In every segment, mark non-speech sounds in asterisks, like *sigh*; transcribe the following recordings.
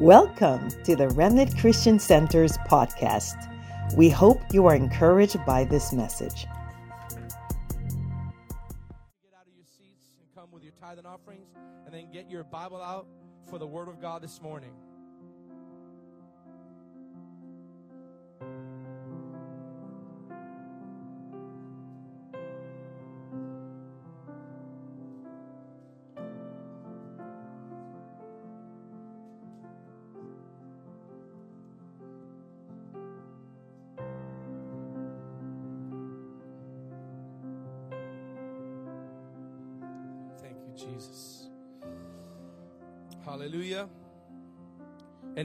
Welcome to the Remnant Christian Center's podcast. We hope you are encouraged by this message. Get out of your seats and come with your tithe and offerings, and then get your Bible out for the Word of God this morning.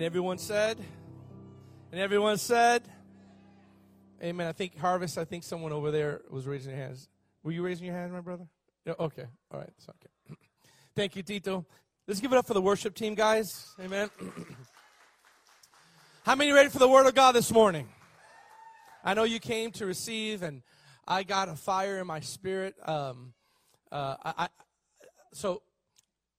And everyone said, and everyone said, Amen. I think Harvest, I think someone over there was raising their hands. Were you raising your hand, my brother? Yeah, okay. All right. Okay. *clears throat* Thank you, Tito. Let's give it up for the worship team, guys. Amen. *clears throat* How many ready for the word of God this morning? I know you came to receive, and I got a fire in my spirit. Um, uh, I, I, so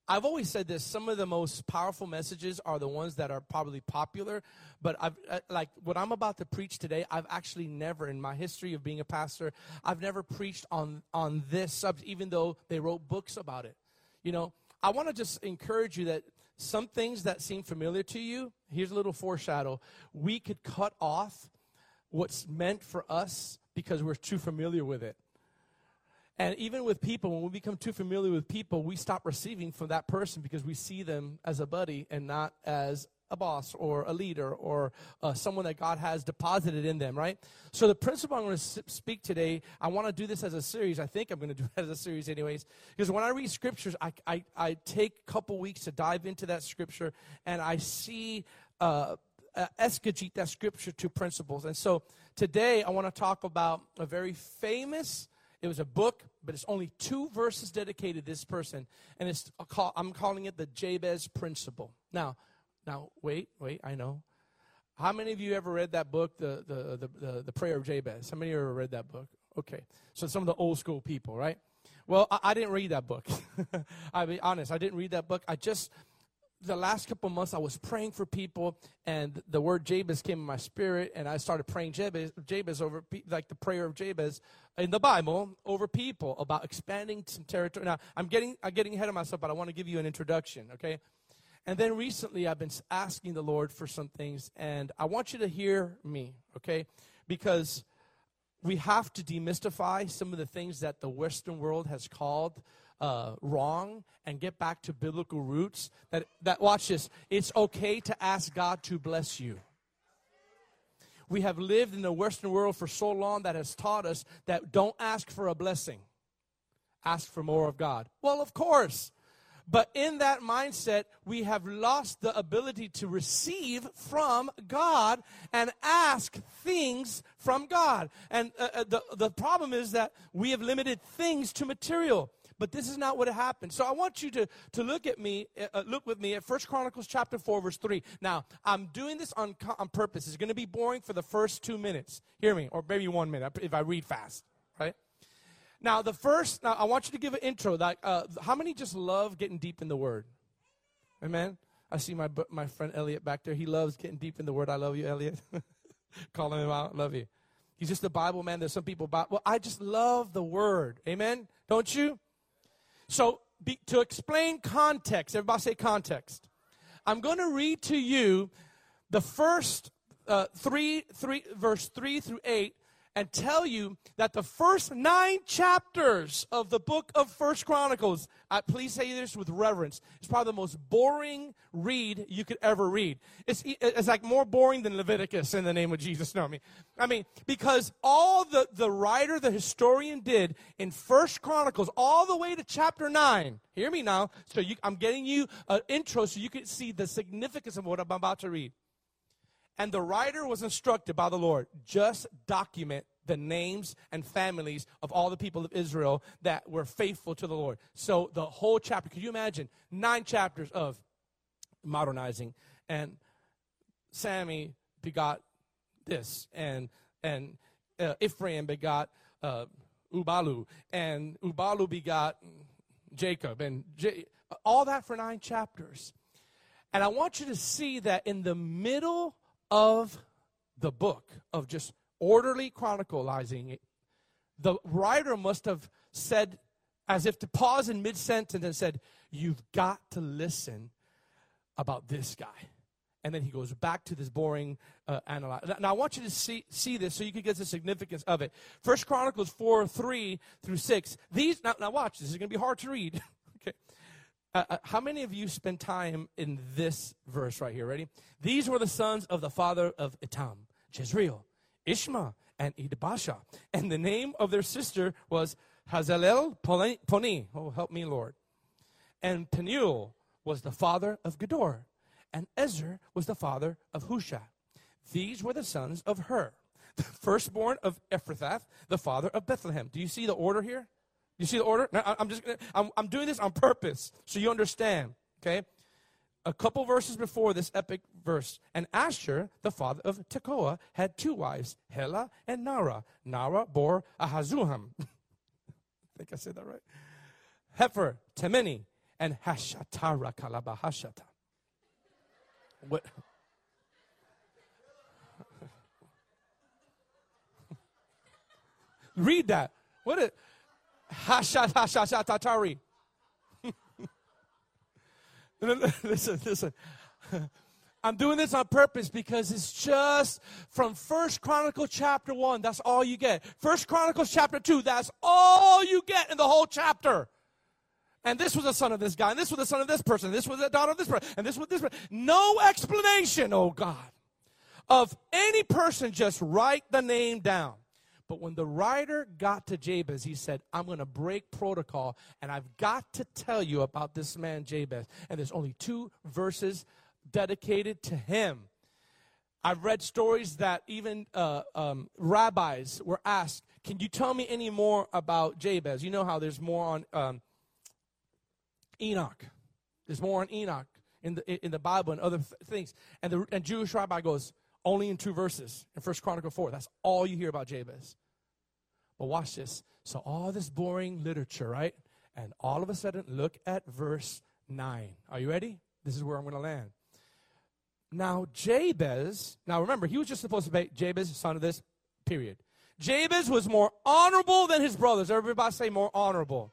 I've always said this: some of the most powerful messages are the ones that are probably popular. But I've uh, like what I'm about to preach today. I've actually never, in my history of being a pastor, I've never preached on on this subject, even though they wrote books about it. You know, I want to just encourage you that some things that seem familiar to you. Here's a little foreshadow: we could cut off what's meant for us because we're too familiar with it. And even with people, when we become too familiar with people, we stop receiving from that person because we see them as a buddy and not as a boss or a leader or uh, someone that God has deposited in them, right? So, the principle I'm going to speak today, I want to do this as a series. I think I'm going to do *laughs* it as a series, anyways, because when I read scriptures, I, I, I take a couple weeks to dive into that scripture and I see. Uh, uh, exegete that scripture to principles. And so today I want to talk about a very famous it was a book, but it's only two verses dedicated to this person, and it's call, I'm calling it the Jabez Principle. Now, now wait, wait, I know. How many of you ever read that book, the the the, the, the Prayer of Jabez? How many of you ever read that book? Okay, so some of the old school people, right? Well, I, I didn't read that book. *laughs* I'll be honest, I didn't read that book. I just the last couple months I was praying for people, and the word Jabez came in my spirit, and I started praying Jabez, Jabez over like the prayer of Jabez in the Bible over people about expanding some territory. Now I'm getting I'm getting ahead of myself, but I want to give you an introduction, okay? And then recently I've been asking the Lord for some things, and I want you to hear me, okay? Because we have to demystify some of the things that the Western world has called uh, wrong and get back to biblical roots. That, that, watch this, it's okay to ask God to bless you. We have lived in the Western world for so long that has taught us that don't ask for a blessing, ask for more of God. Well, of course. But in that mindset, we have lost the ability to receive from God and ask things from God. And uh, uh the, the problem is that we have limited things to material but this is not what happened. So I want you to, to look at me, uh, uh look with me at First Chronicles chapter 4, verse 3. Now, I'm doing this on, on purpose. It's going to be boring for the first two minutes. Hear me, or maybe one minute if I read fast, right? Now, the first, now I want you to give an intro. Like, uh, how many just love getting deep in the Word? Amen? I see my, my friend Elliot back there. He loves getting deep in the Word. I love you, Elliot. *laughs* Calling him out. Love you. He's just a Bible man. There's some people, well, I just love the Word. Amen? Don't you? So, be, to explain context, everybody say context. I'm going to read to you the first uh, three, three, verse three through eight and tell you that the first nine chapters of the book of First Chronicles, uh, please say this with reverence, it's probably the most boring read you could ever read. It's, it's like more boring than Leviticus in the name of Jesus. No, I mean, I mean, because all the, the writer, the historian did in First Chronicles, all the way to chapter nine, hear me now, so you, I'm getting you an intro so you can see the significance of what I'm about to read. And the writer was instructed by the Lord just document the names and families of all the people of Israel that were faithful to the Lord. So the whole chapter, could you imagine? Nine chapters of modernizing. And Sammy begot this, and and uh, Ephraim begot uh, Ubalu, and Ubalu begot Jacob, and J- all that for nine chapters. And I want you to see that in the middle of the book of just orderly chronicalizing it, the writer must have said, as if to pause in mid sentence and said, You've got to listen about this guy. And then he goes back to this boring uh, analyze. Now I want you to see, see this so you can get the significance of it. First Chronicles 4, 3 through 6. These, now, now watch, this is going to be hard to read. *laughs* okay. Uh, uh, how many of you spend time in this verse right here? Ready? These were the sons of the father of Etam, Jezreel, Ishma, and Idbasha. And the name of their sister was Hazelel Poni. Oh, help me, Lord. And Penuel was the father of Gedor. And Ezer was the father of Husha. These were the sons of Hur, *laughs* the firstborn of Ephrathah, the father of Bethlehem. Do you see the order here? You see the order? I'm just I'm, I'm doing this on purpose so you understand. Okay, a couple verses before this epic verse, and Asher, the father of Tekoa, had two wives, Hela and Nara. Nara bore Ahazuham. *laughs* I think I said that right. Heifer, Temeni, and Hashatara Kalabahashata. What? *laughs* Read that. What Hashat Hashatatari? *laughs* listen, listen. *laughs* I'm doing this on purpose because it's just from First Chronicles chapter 1, that's all you get. First Chronicles chapter 2, that's all you get in the whole chapter. And this was the son of this guy, and this was the son of this person, and this was the daughter of this person, and this was this person. No explanation, oh God, of any person, just write the name down. But when the writer got to Jabez, he said, I'm going to break protocol and I've got to tell you about this man, Jabez. And there's only two verses dedicated to him. I've read stories that even uh, um, rabbis were asked, Can you tell me any more about Jabez? You know how there's more on um, Enoch. There's more on Enoch in the, in the Bible and other th- things. And the and Jewish rabbi goes, only in two verses in First Chronicle 4. That's all you hear about Jabez. Watch this. So all this boring literature, right? And all of a sudden, look at verse 9. Are you ready? This is where I'm going to land. Now, Jabez, now remember, he was just supposed to be Jabez, son of this, period. Jabez was more honorable than his brothers. Everybody say more honorable.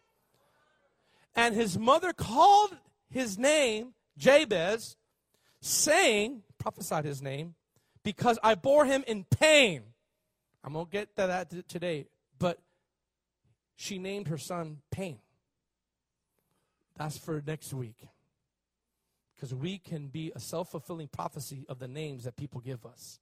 And his mother called his name Jabez, saying, prophesied his name, because I bore him in pain. I'm going to get to that today. But she named her son Pain. That's for next week. Because we can be a self fulfilling prophecy of the names that people give us.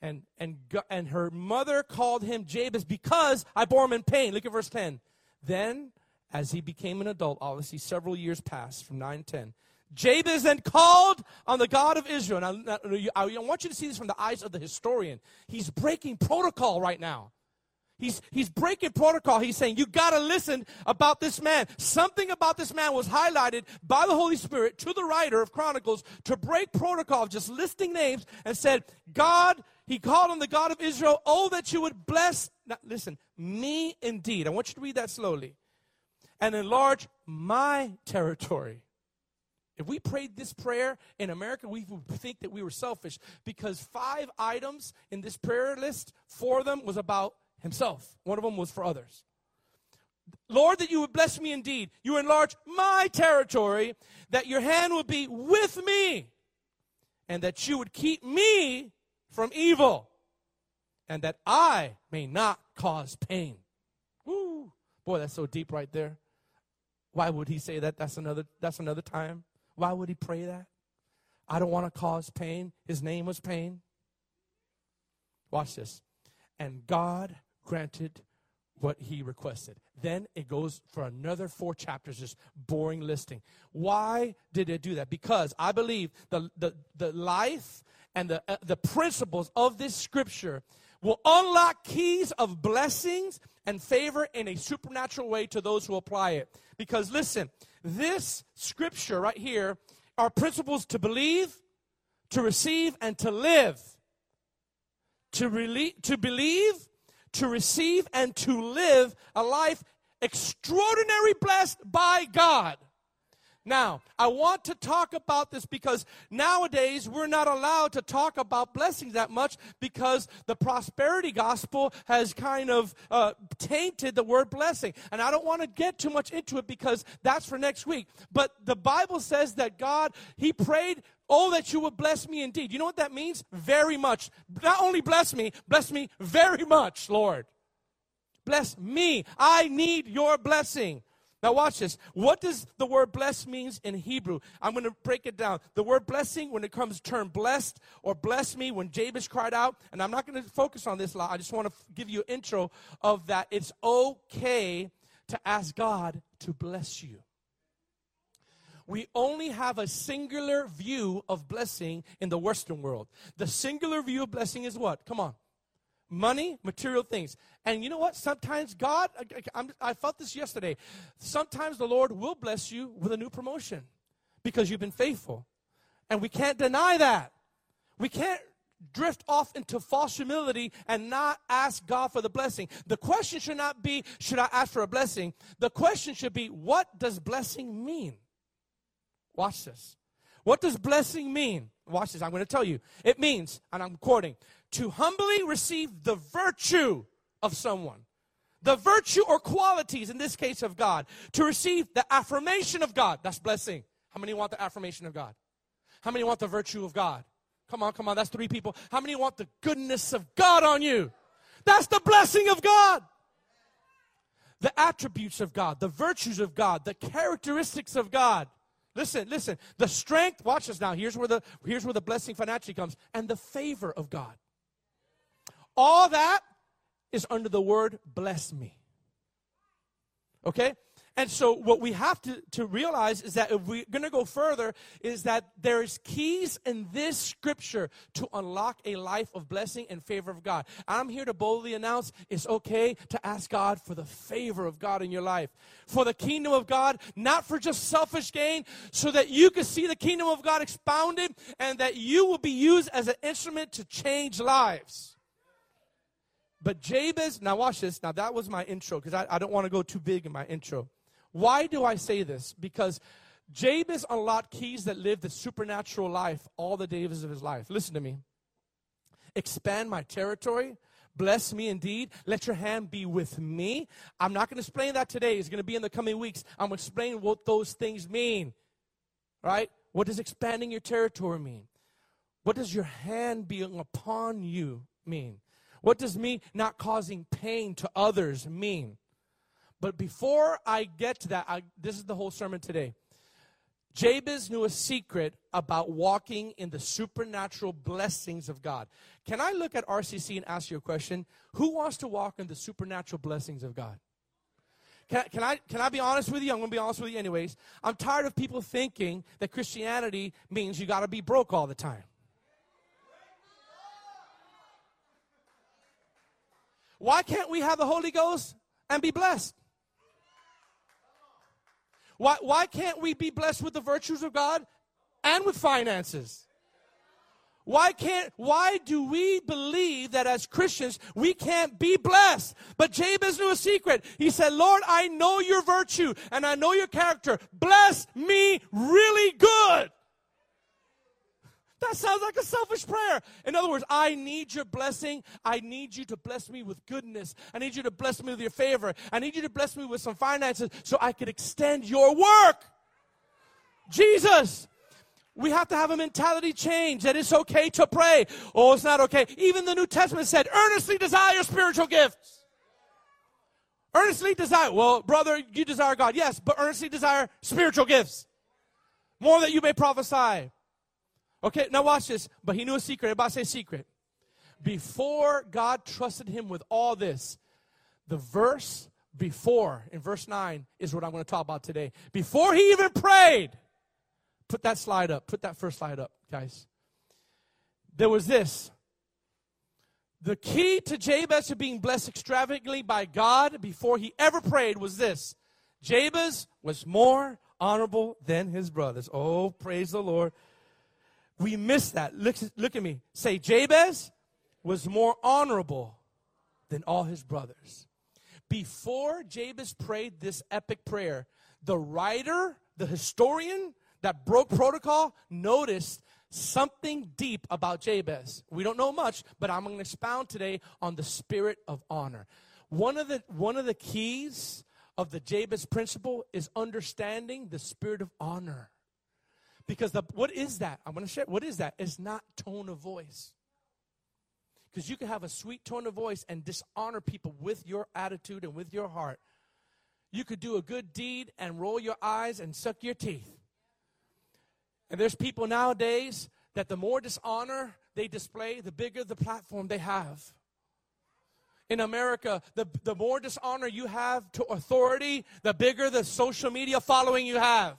And, and, and her mother called him Jabez because I bore him in pain. Look at verse 10. Then, as he became an adult, obviously several years passed from 9 10, Jabez then called on the God of Israel. Now, I want you to see this from the eyes of the historian. He's breaking protocol right now. He's, he's breaking protocol. He's saying, you got to listen about this man. Something about this man was highlighted by the Holy Spirit to the writer of Chronicles to break protocol of just listing names and said, God, he called on the God of Israel, oh, that you would bless, now, listen, me indeed. I want you to read that slowly. And enlarge my territory. If we prayed this prayer in America, we would think that we were selfish because five items in this prayer list, four of them was about himself. One of them was for others. Lord, that you would bless me indeed. You enlarge my territory, that your hand would be with me, and that you would keep me from evil, and that I may not cause pain. Woo. Boy, that's so deep right there. Why would he say that? That's another that's another time. Why would he pray that? I don't want to cause pain. His name was pain. Watch this. And God granted what he requested. Then it goes for another four chapters, just boring listing. Why did it do that? Because I believe the, the, the life and the, uh, the principles of this scripture will unlock keys of blessings and favor in a supernatural way to those who apply it. Because listen, this scripture right here are principles to believe, to receive, and to live. To, rele- to believe, to receive, and to live a life extraordinary blessed by God. Now, I want to talk about this because nowadays we're not allowed to talk about blessings that much because the prosperity gospel has kind of uh, tainted the word blessing. And I don't want to get too much into it because that's for next week. But the Bible says that God, He prayed Oh, that you would bless me indeed. You know what that means? Very much. Not only bless me, bless me very much, Lord. Bless me. I need your blessing. Now, watch this. What does the word bless means in Hebrew? I'm going to break it down. The word blessing, when it comes term blessed or bless me, when Jabez cried out, and I'm not going to focus on this a lot, I just want to give you an intro of that. It's okay to ask God to bless you. We only have a singular view of blessing in the Western world. The singular view of blessing is what? Come on money, material things. And you know what? Sometimes God, I, I, felt this yesterday. Sometimes the Lord will bless you with a new promotion because you've been faithful. And we can't deny that. We can't drift off into false humility and not ask God for the blessing. The question should not be, should I ask for a blessing? The question should be, what does blessing mean? Watch this. What does blessing mean? Watch this. I'm going to tell you. It means, and I'm quoting, to humbly receive the virtue of someone. The virtue or qualities, in this case of God. To receive the affirmation of God. That's blessing. How many want the affirmation of God? How many want the virtue of God? Come on, come on. That's three people. How many want the goodness of God on you? That's the blessing of God. The attributes of God, the virtues of God, the characteristics of God. Listen, listen. The strength, watch this now. Here's where the here's where the blessing financially comes, and the favor of God. All that is under the word bless me. Okay? And so what we have to, to realize is that if we're going to go further, is that there's keys in this scripture to unlock a life of blessing and favor of God. I'm here to boldly announce it's okay to ask God for the favor of God in your life. For the kingdom of God, not for just selfish gain, so that you can see the kingdom of God expounded and that you will be used as an instrument to change lives. But Jabez, now watch this. Now that was my intro because I, I don't want to go too big in my intro. Why do I say this? Because Jabez unlocked keys that lived the supernatural life all the days of his life. Listen to me. Expand my territory. Bless me indeed. Let your hand be with me. I'm not going to explain that today. It's going to be in the coming weeks. I'm going to explain what those things mean. Right? What does expanding your territory mean? What does your hand being upon you mean? What does me not causing pain to others mean? But before I get to that, I, this is the whole sermon today. Jabez knew a secret about walking in the supernatural blessings of God. Can I look at RCC and ask you a question? Who wants to walk in the supernatural blessings of God? Can, can, I, can I be honest with you? I'm going to be honest with you, anyways. I'm tired of people thinking that Christianity means you got to be broke all the time. Why can't we have the Holy Ghost and be blessed? Why, why can't we be blessed with the virtues of God and with finances? Why can't, why do we believe that as Christians we can't be blessed? But Jabez knew a secret. He said, Lord, I know your virtue and I know your character. Bless me really good. That sounds like a selfish prayer. In other words, I need your blessing. I need you to bless me with goodness. I need you to bless me with your favor. I need you to bless me with some finances so I could extend your work. Jesus. We have to have a mentality change that it's okay to pray. Oh, it's not okay. Even the New Testament said, earnestly desire spiritual gifts. Earnestly desire. Well, brother, you desire God. Yes, but earnestly desire spiritual gifts. More that you may prophesy Okay, now watch this. But he knew a secret. Everybody say secret. Before God trusted him with all this, the verse before, in verse 9, is what I'm going to talk about today. Before he even prayed, put that slide up. Put that first slide up, guys. There was this. The key to Jabez to being blessed extravagantly by God before he ever prayed was this Jabez was more honorable than his brothers. Oh, praise the Lord. We miss that. Look, look at me. Say, Jabez was more honorable than all his brothers. Before Jabez prayed this epic prayer, the writer, the historian that broke protocol noticed something deep about Jabez. We don't know much, but I'm going to expound today on the spirit of honor. One of the one of the keys of the Jabez principle is understanding the spirit of honor. Because the, what is that? I'm going to share. What is that? It's not tone of voice. Because you can have a sweet tone of voice and dishonor people with your attitude and with your heart. You could do a good deed and roll your eyes and suck your teeth. And there's people nowadays that the more dishonor they display, the bigger the platform they have. In America, the, the more dishonor you have to authority, the bigger the social media following you have.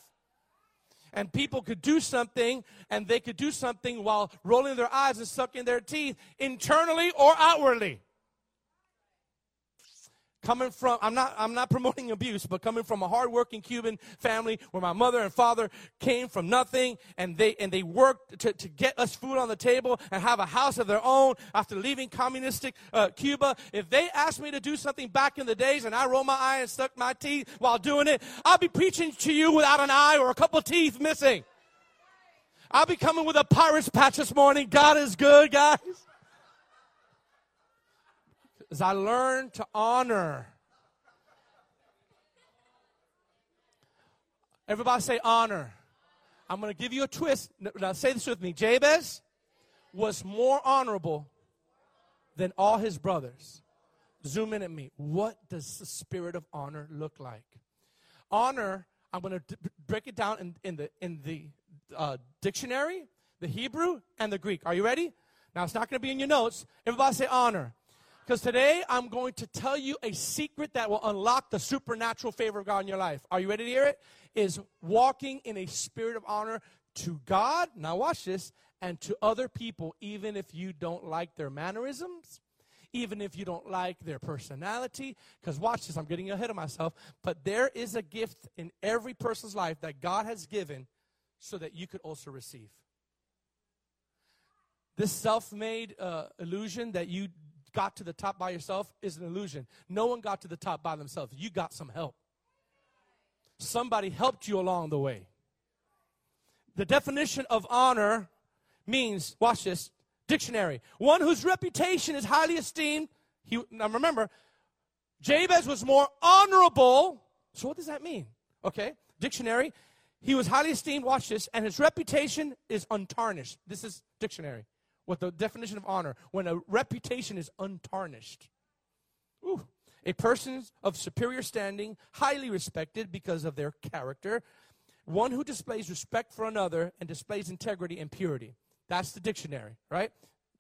And people could do something, and they could do something while rolling their eyes and sucking their teeth, internally or outwardly coming from i'm not i'm not promoting abuse but coming from a hardworking cuban family where my mother and father came from nothing and they and they worked to, to get us food on the table and have a house of their own after leaving communistic uh, cuba. If they asked me to do something back in the days and i rolled my eye and stuck my teeth while doing it i'll be preaching to you without an eye or a couple teeth missing. I'll be coming with a pirate's patch this morning. God is good guys as I learn to honor. Everybody say honor. I'm going to give you a twist. Now say this with me. Jabez was more honorable than all his brothers. Zoom in at me. What does the spirit of honor look like? Honor, I'm going to break it down in, in the, in the uh, dictionary, the Hebrew, and the Greek. Are you ready? Now, it's not going to be in your notes. Everybody say honor. Because today I'm going to tell you a secret that will unlock the supernatural favor of God in your life. Are you ready to hear it? Is walking in a spirit of honor to God, now watch this, and to other people, even if you don't like their mannerisms, even if you don't like their personality. Because watch this, I'm getting ahead of myself. But there is a gift in every person's life that God has given so that you could also receive. This self made uh, illusion that you got to the top by yourself is an illusion. No one got to the top by themselves. You got some help. Somebody helped you along the way. The definition of honor means, watch this, dictionary. One whose reputation is highly esteemed. He, now remember, Jabez was more honorable. So what does that mean? Okay, dictionary. He was highly esteemed, watch this, and his reputation is untarnished. This is dictionary what the definition of honor when a reputation is untarnished. Ooh. A person of superior standing, highly respected because of their character, one who displays respect for another and displays integrity and purity. That's the dictionary, right?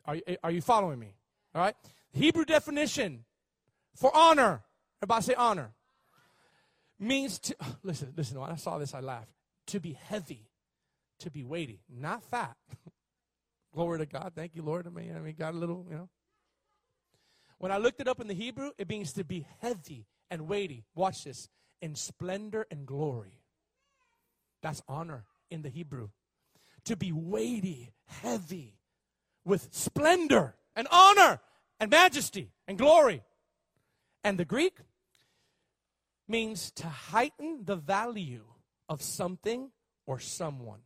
Are, are you following me? All right? Hebrew definition for honor, everybody say honor, means to, *sighs* listen, listen, when I saw this, I laughed. To be heavy, to be weighty, not fat. *laughs* Glory to God. Thank you, Lord. I mean, I mean, got a little, you know. When I looked it up in the Hebrew, it means to be heavy and weighty. Watch this. In splendor and glory. That's honor in the Hebrew. To be weighty, heavy, with splendor and honor and majesty and glory. And the Greek means to heighten the value of something or someone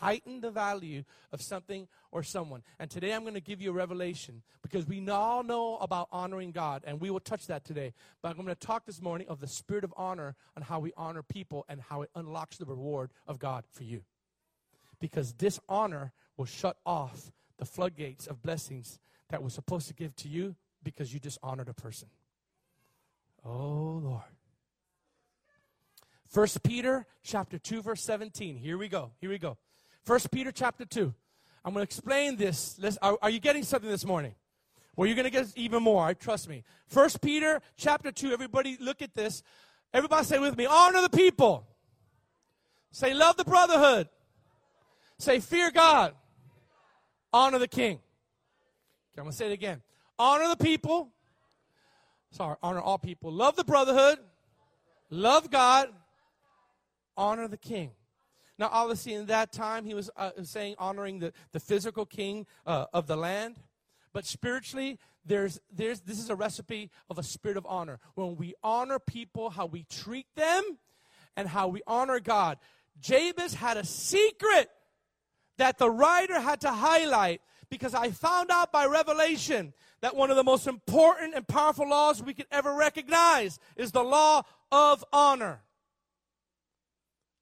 heighten the value of something or someone. And today I'm going to give you a revelation because we all know about honoring God, and we will touch that today. But I'm going to talk this morning of the spirit of honor and how we honor people and how it unlocks the reward of God for you. Because dishonor will shut off the floodgates of blessings that we're supposed to give to you because you dishonored a person. Oh, Lord. First Peter chapter 2 verse 17. Here we go. Here we go. First Peter chapter 2. I'm going to explain this. Are, are, you getting something this morning? Well, you're going to get even more. Trust me. First Peter chapter 2. Everybody look at this. Everybody say with me, honor the people. Say love the brotherhood. Say fear God. Honor the king. Okay, I'm going to say it again. Honor the people. Sorry, honor all people. Love the brotherhood. Love God. Honor the king. Now, obviously, in that time, he was uh, saying honoring the, the physical king uh, of the land. But spiritually, there's, there's, this is a recipe of a spirit of honor. When we honor people, how we treat them, and how we honor God. Jabez had a secret that the writer had to highlight because I found out by revelation that one of the most important and powerful laws we could ever recognize is the law of honor.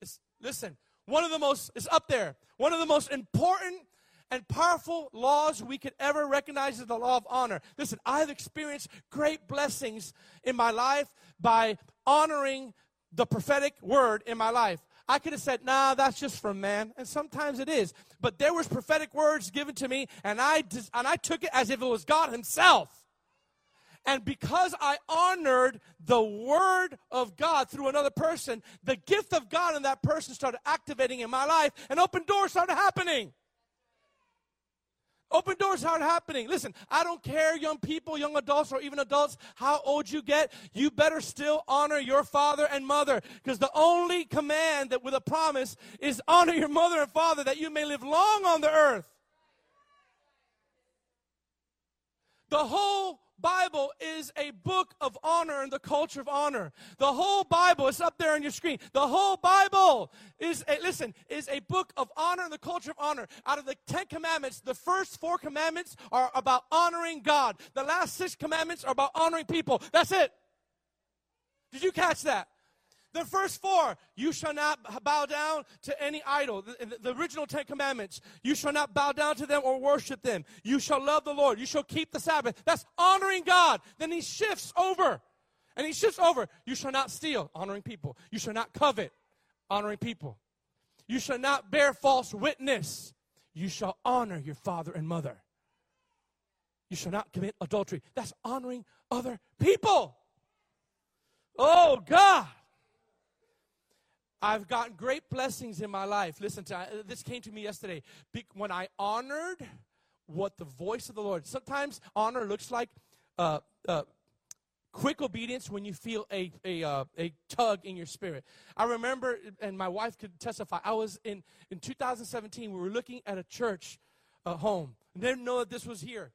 It's, listen, one of the most, is up there, one of the most important and powerful laws we could ever recognize is the law of honor. Listen, I've experienced great blessings in my life by honoring the prophetic word in my life. I could have said, nah, that's just from man. And sometimes it is. But there was prophetic words given to me, and I, and I took it as if it was God himself. And because I honored the word of God through another person, the gift of God in that person started activating in my life, and open doors started happening. Open doors aren't happening. Listen, I don't care, young people, young adults, or even adults, how old you get. You better still honor your father and mother because the only command that with a promise is honor your mother and father that you may live long on the earth. The whole Bible is a book of honor and the culture of honor. The whole Bible is up there on your screen. The whole Bible is a, listen, is a book of honor and the culture of honor. Out of the 10 commandments, the first 4 commandments are about honoring God. The last 6 commandments are about honoring people. That's it. Did you catch that? The first four, you shall not bow down to any idol. The, the, original Ten Commandments, you shall not bow down to them or worship them. You shall love the Lord. You shall keep the Sabbath. That's honoring God. Then he shifts over. And he shifts over. You shall not steal, honoring people. You shall not covet, honoring people. You shall not bear false witness. You shall honor your father and mother. You shall not commit adultery. That's honoring other people. Oh, God. I've gotten great blessings in my life. Listen to this came to me yesterday when I honored what the voice of the Lord. Sometimes honor looks like uh, uh, quick obedience when you feel a a, uh, a tug in your spirit. I remember, and my wife could testify. I was in in 2017. We were looking at a church uh, home. didn't know that this was here,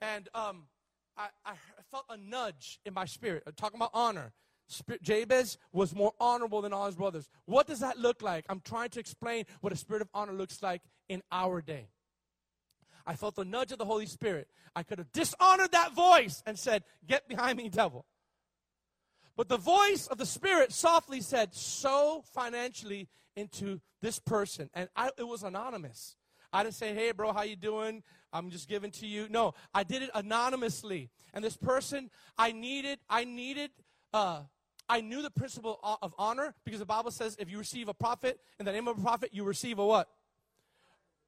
and um, I, I felt a nudge in my spirit. I'm talking about honor. Jabez was more honorable than all his brothers. What does that look like? I'm trying to explain what a spirit of honor looks like in our day. I felt the nudge of the Holy Spirit. I could have dishonored that voice and said, Get behind me, devil. But the voice of the Spirit softly said, Sow financially into this person. And I, it was anonymous. I didn't say, Hey, bro, how you doing? I'm just giving to you. No, I did it anonymously. And this person, I needed, I needed uh, I knew the principle of honor because the Bible says if you receive a prophet in the name of a prophet, you receive a what?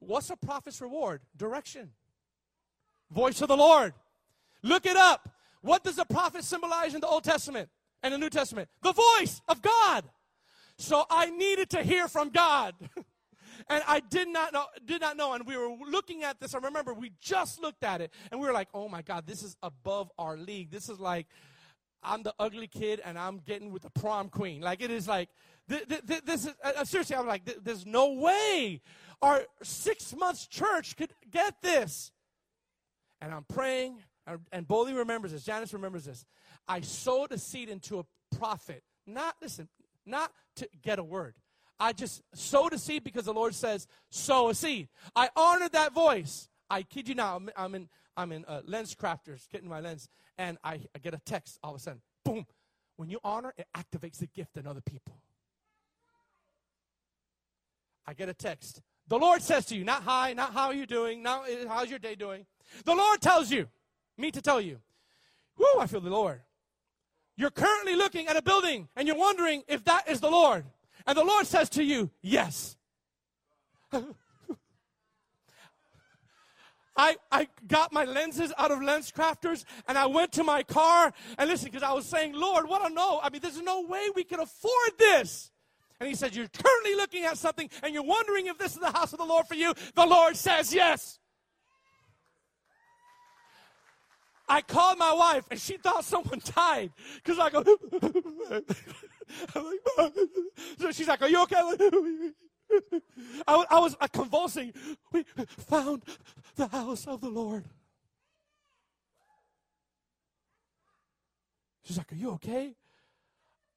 What's a prophet's reward? Direction. Voice of the Lord. Look it up. What does a prophet symbolize in the Old Testament and the New Testament? The voice of God. So I needed to hear from God. *laughs* and I did not know did not know and we were looking at this I remember we just looked at it and we were like oh my god this is above our league this is like I'm the ugly kid and I'm getting with the prom queen. Like it is like th- th- th- this is uh, seriously. I'm like, there's no way our six months church could get this. And I'm praying, and, and Boley remembers this. Janice remembers this. I sowed a seed into a prophet. Not listen, not to get a word. I just sowed a seed because the Lord says, sow a seed. I honored that voice. I kid you not, I'm, I'm in I'm in uh, LensCrafters, getting my lens, and I, I get a text all of a sudden. Boom. When you honor, it activates the gift in other people. I get a text. The Lord says to you, not hi, not how are you doing, not uh, how's your day doing. The Lord tells you, me to tell you, whoo, I feel the Lord. You're currently looking at a building and you're wondering if that is the Lord. And the Lord says to you, yes. *laughs* I, I got my lenses out of LensCrafters and I went to my car and listen, because I was saying, Lord, what a no. I mean, there's no way we can afford this. And he said, You're currently looking at something and you're wondering if this is the house of the Lord for you. The Lord says yes. I called my wife and she thought someone died because I go, *laughs* like, *laughs* so she's like, Are you okay? *laughs* I, I was uh, convulsing. We found the house of the Lord. She's like, Are you okay?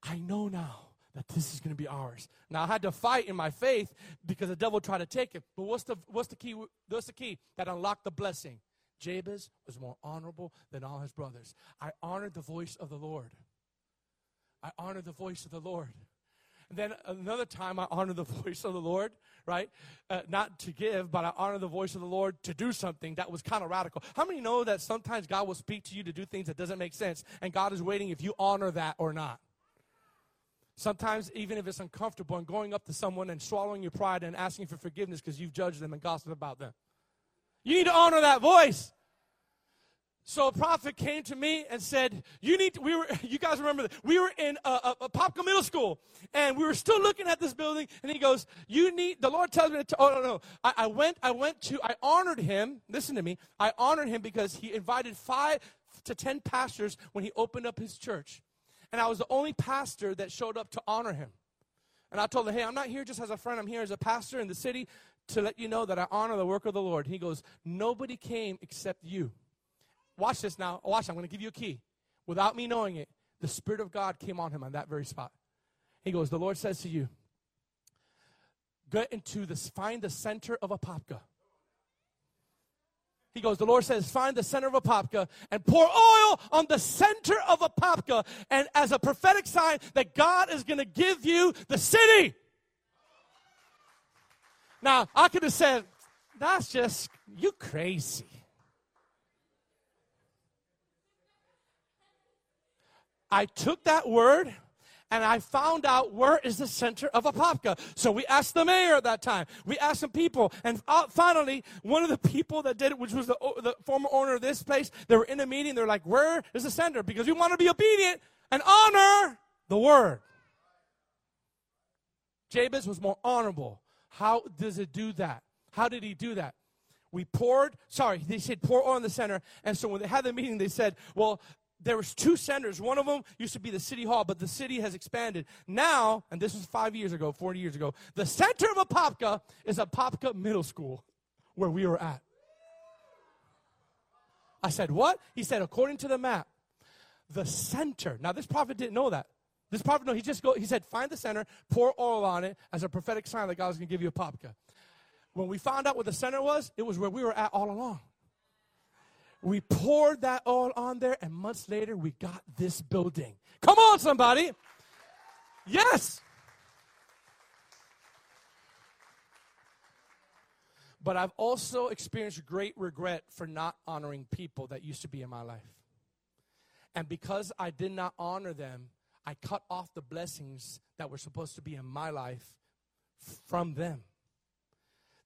I know now that this is going to be ours. Now I had to fight in my faith because the devil tried to take it. But what's the what's the key? What's the key that unlocked the blessing? Jabez was more honorable than all his brothers. I honored the voice of the Lord. I honored the voice of the Lord. And then another time, I honor the *laughs* voice of the Lord, right? Uh, not to give, but I honor the voice of the Lord to do something that was kind of radical. How many know that sometimes God will speak to you to do things that doesn't make sense, and God is waiting if you honor that or not? Sometimes, even if it's uncomfortable, and going up to someone and swallowing your pride and asking for forgiveness because you've judged them and gossiped about them. You need to honor that voice. So a prophet came to me and said, "You need. To, we were. *laughs* You guys remember that we were in uh, uh, a, a, Apopka Middle School, and we were still looking at this building. And he goes, "You need." The Lord tells me to. Oh no, no. I, I went. I went to. I honored him. Listen to me. I honored him because he invited five to ten pastors when he opened up his church, and I was the only pastor that showed up to honor him. And I told him, "Hey, I'm not here just as a friend. I'm here as a pastor in the city to let you know that I honor the work of the Lord." He goes, "Nobody came except you." Watch this now. Watch, I'm going to give you a key. Without me knowing it, the Spirit of God came on him on that very spot. He goes, The Lord says to you, get into this, find the center of a Apopka. He goes, the Lord says, find the center of a Apopka and pour oil on the center of a Apopka and as a prophetic sign that God is going to give you the city. Now, I could have said, that's just, you crazy. I took that word and I found out where is the center of Apopka. So we asked the mayor at that time. We asked some people, and uh, finally, one of the people that did it, which was the, the former owner of this place, they were in a meeting. They're like, "Where is the center?" Because we want to be obedient and honor the word. Jabez was more honorable. How does it do that? How did he do that? We poured, sorry, they said pour in the center. And so when they had the meeting, they said, well, there was two centers. One of them used to be the city hall, but the city has expanded. Now, and this was five years ago, 40 years ago, the center of Apopka is Apopka Middle School, where we were at. I said, what? He said, according to the map, the center. Now, this prophet didn't know that. This prophet, no, he just go, he said, find the center, pour oil on it as a prophetic sign that God's going to give you a Apopka. When we found out what the center was, it was where we were at all along. We poured that all on there, and months later, we got this building. Come on, somebody. Yes. But I've also experienced great regret for not honoring people that used to be in my life. And because I did not honor them, I cut off the blessings that were supposed to be in my life from them.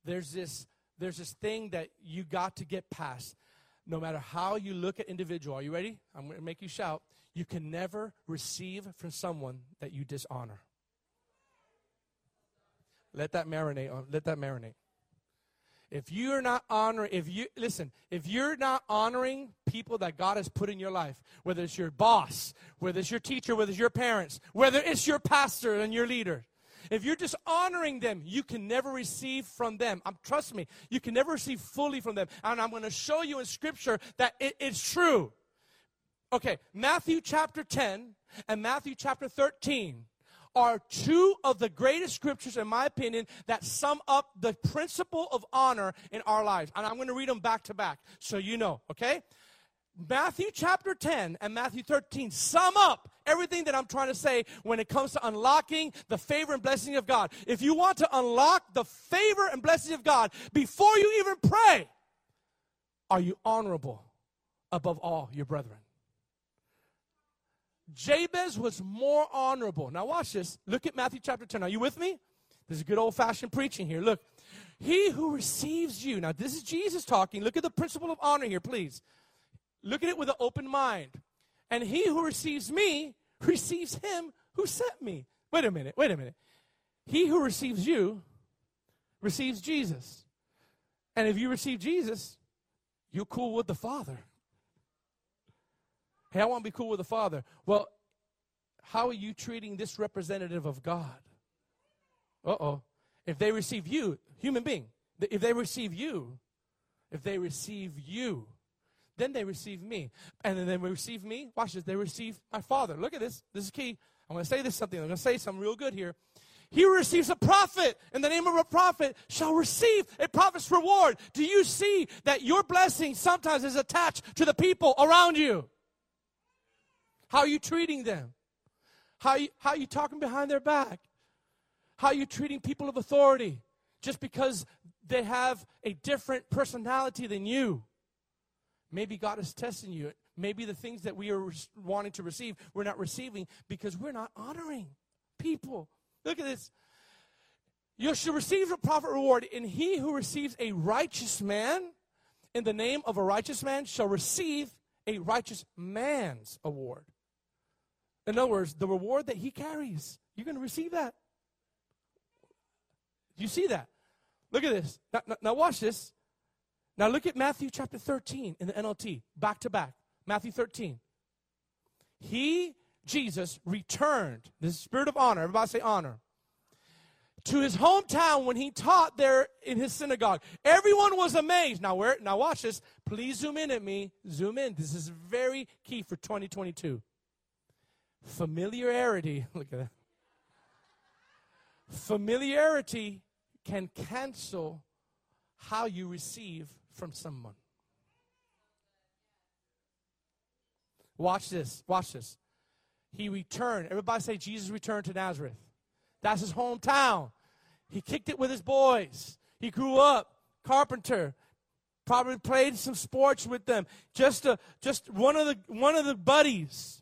There's this there's this thing that you got to get past no matter how you look at individual, are you ready? I'm going to make you shout. You can never receive from someone that you dishonor. Let that marinate. On, let that marinate. If you're not honoring, if you listen, if you're not honoring people that God has put in your life, whether it's your boss, whether it's your teacher, whether it's your parents, whether it's your pastor and your leader, if you're just honoring them, you can never receive from them. Um, trust me, you can never receive fully from them. And I'm going to show you in Scripture that it, it's true. Okay, Matthew chapter 10 and Matthew chapter 13 are two of the greatest scriptures, in my opinion, that sum up the principle of honor in our lives. And I'm going to read them back to back so you know, okay? Matthew chapter 10 and Matthew 13 sum up everything that I'm trying to say when it comes to unlocking the favor and blessing of God. If you want to unlock the favor and blessing of God before you even pray, are you honorable above all your brethren? Jabez was more honorable. Now, watch this. Look at Matthew chapter 10. Are you with me? This is good old fashioned preaching here. Look, he who receives you. Now, this is Jesus talking. Look at the principle of honor here, please. Look at it with an open mind. And he who receives me receives him who sent me. Wait a minute, wait a minute. He who receives you receives Jesus. And if you receive Jesus, you're cool with the Father. Hey, I want to be cool with the Father. Well, how are you treating this representative of God? Uh oh. If they receive you, human being, if they receive you, if they receive you, then they receive me. And then they receive me. Watch this. They receive my Father. Look at this. This is key. I'm going to say this something. I'm going to say something real good here. He who receives a prophet in the name of a prophet shall receive a prophet's reward. Do you see that your blessing sometimes is attached to the people around you? How are you treating them? How you, how are you talking behind their back? How are you treating people of authority just because they have a different personality than you? Maybe God is testing you. Maybe the things that we are wanting to receive, we're not receiving because we're not honoring people. Look at this. You shall receive a prophet reward, and he who receives a righteous man in the name of a righteous man shall receive a righteous man's award. In other words, the reward that he carries, you're going to receive that. Do you see that? Look at this. Now, now, now, watch this. Now look at Matthew chapter 13 in the NLT, back to back. Matthew 13. He, Jesus, returned, the spirit of honor, everybody say honor, to his hometown when he taught there in his synagogue. Everyone was amazed. Now, where, now watch this. Please zoom in at me. Zoom in. This is very key for 2022. Familiarity, *laughs* look at that. Familiarity can cancel how you receive from someone. Watch this. Watch this. He returned. Everybody say Jesus returned to Nazareth. That's his hometown. He kicked it with his boys. He grew up carpenter. Probably played some sports with them. Just a, just one of the one of the buddies.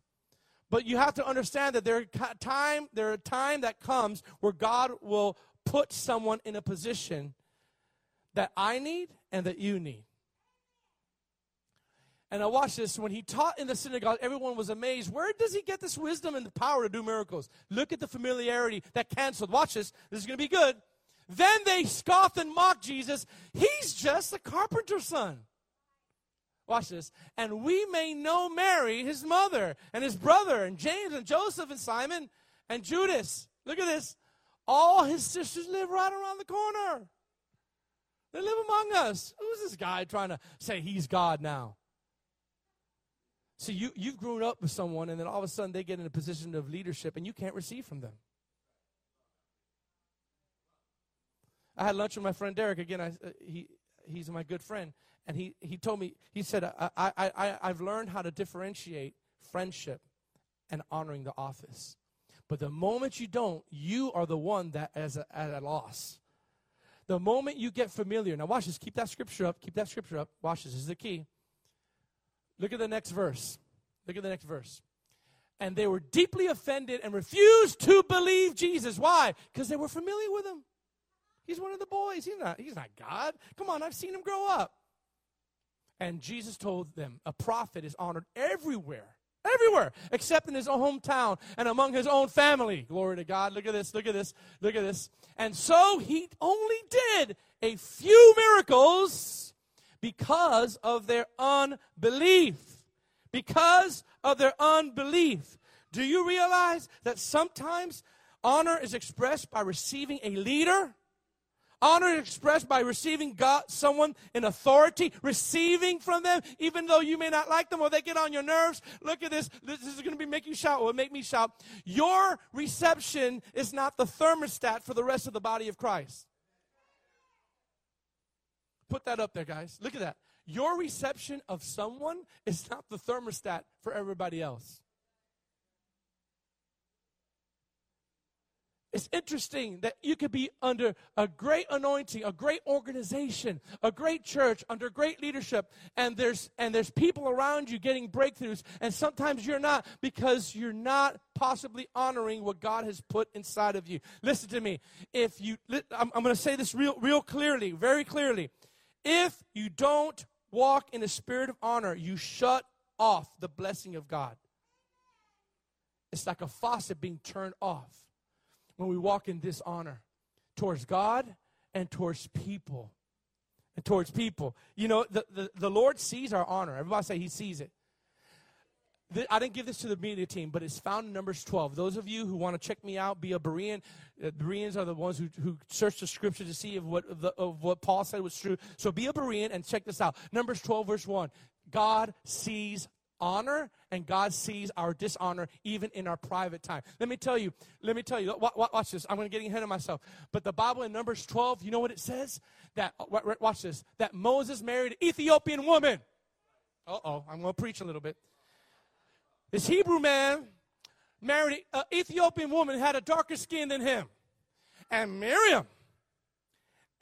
But you have to understand that there are time there are time that comes where God will put someone in a position that I need and that you need. And I watch this. When he taught in the synagogue, everyone was amazed. Where does he get this wisdom and the power to do miracles? Look at the familiarity that canceled. Watch this. This is going to be good. Then they scoffed and mocked Jesus. He's just a carpenter's son. Watch this. And we may know Mary, his mother, and his brother, and James, and Joseph, and Simon, and Judas. Look at this. All his sisters live right around the corner. They live among us. Who's this guy trying to say he's God now? See, you, you've grown up with someone, and then all of a sudden they get in a position of leadership, and you can't receive from them. I had lunch with my friend Derek. Again, I, uh, he, he's my good friend. And he, he told me, he said, I, I, I, I've learned how to differentiate friendship and honoring the office. But the moment you don't, you are the one that is at a loss. The moment you get familiar, now watch this, keep that scripture up, keep that scripture up. Watch this, this is the key. Look at the next verse. Look at the next verse. And they were deeply offended and refused to believe Jesus. Why? Because they were familiar with him. He's one of the boys. He's not, he's not God. Come on, I've seen him grow up. And Jesus told them, a prophet is honored everywhere. Everywhere, except in his own hometown and among his own family. Glory to God. Look at this, look at this, look at this. And so he only did a few miracles because of their unbelief. Because of their unbelief. Do you realize that sometimes honor is expressed by receiving a leader? Honor expressed by receiving God, someone in authority, receiving from them, even though you may not like them or they get on your nerves. Look at this. This is going to be make you shout. Will make me shout. Your reception is not the thermostat for the rest of the body of Christ. Put that up there, guys. Look at that. Your reception of someone is not the thermostat for everybody else. It's interesting that you could be under a great anointing, a great organization, a great church, under great leadership, and there's and there's people around you getting breakthroughs, and sometimes you're not because you're not possibly honoring what God has put inside of you. Listen to me. If you, I'm, I'm going to say this real, real clearly, very clearly. If you don't walk in a spirit of honor, you shut off the blessing of God. It's like a faucet being turned off when we walk in dishonor towards God and towards people. And towards people. You know, the, the, the Lord sees our honor. Everybody say He sees it. I didn't give this to the media team, but it's found in Numbers 12. Those of you who want to check me out, be a Berean. Uh, Bereans are the ones who, who search the scripture to see if what, of, the, of what Paul said was true. So be a Berean and check this out. Numbers 12, verse 1. God sees honor, and God sees our dishonor even in our private time. Let me tell you, let me tell you, watch this. I'm going to get ahead of myself. But the Bible in Numbers 12, you know what it says? That, watch this, that Moses married an Ethiopian woman. Uh oh, I'm going to preach a little bit. This Hebrew man married an Ethiopian woman had a darker skin than him. And Miriam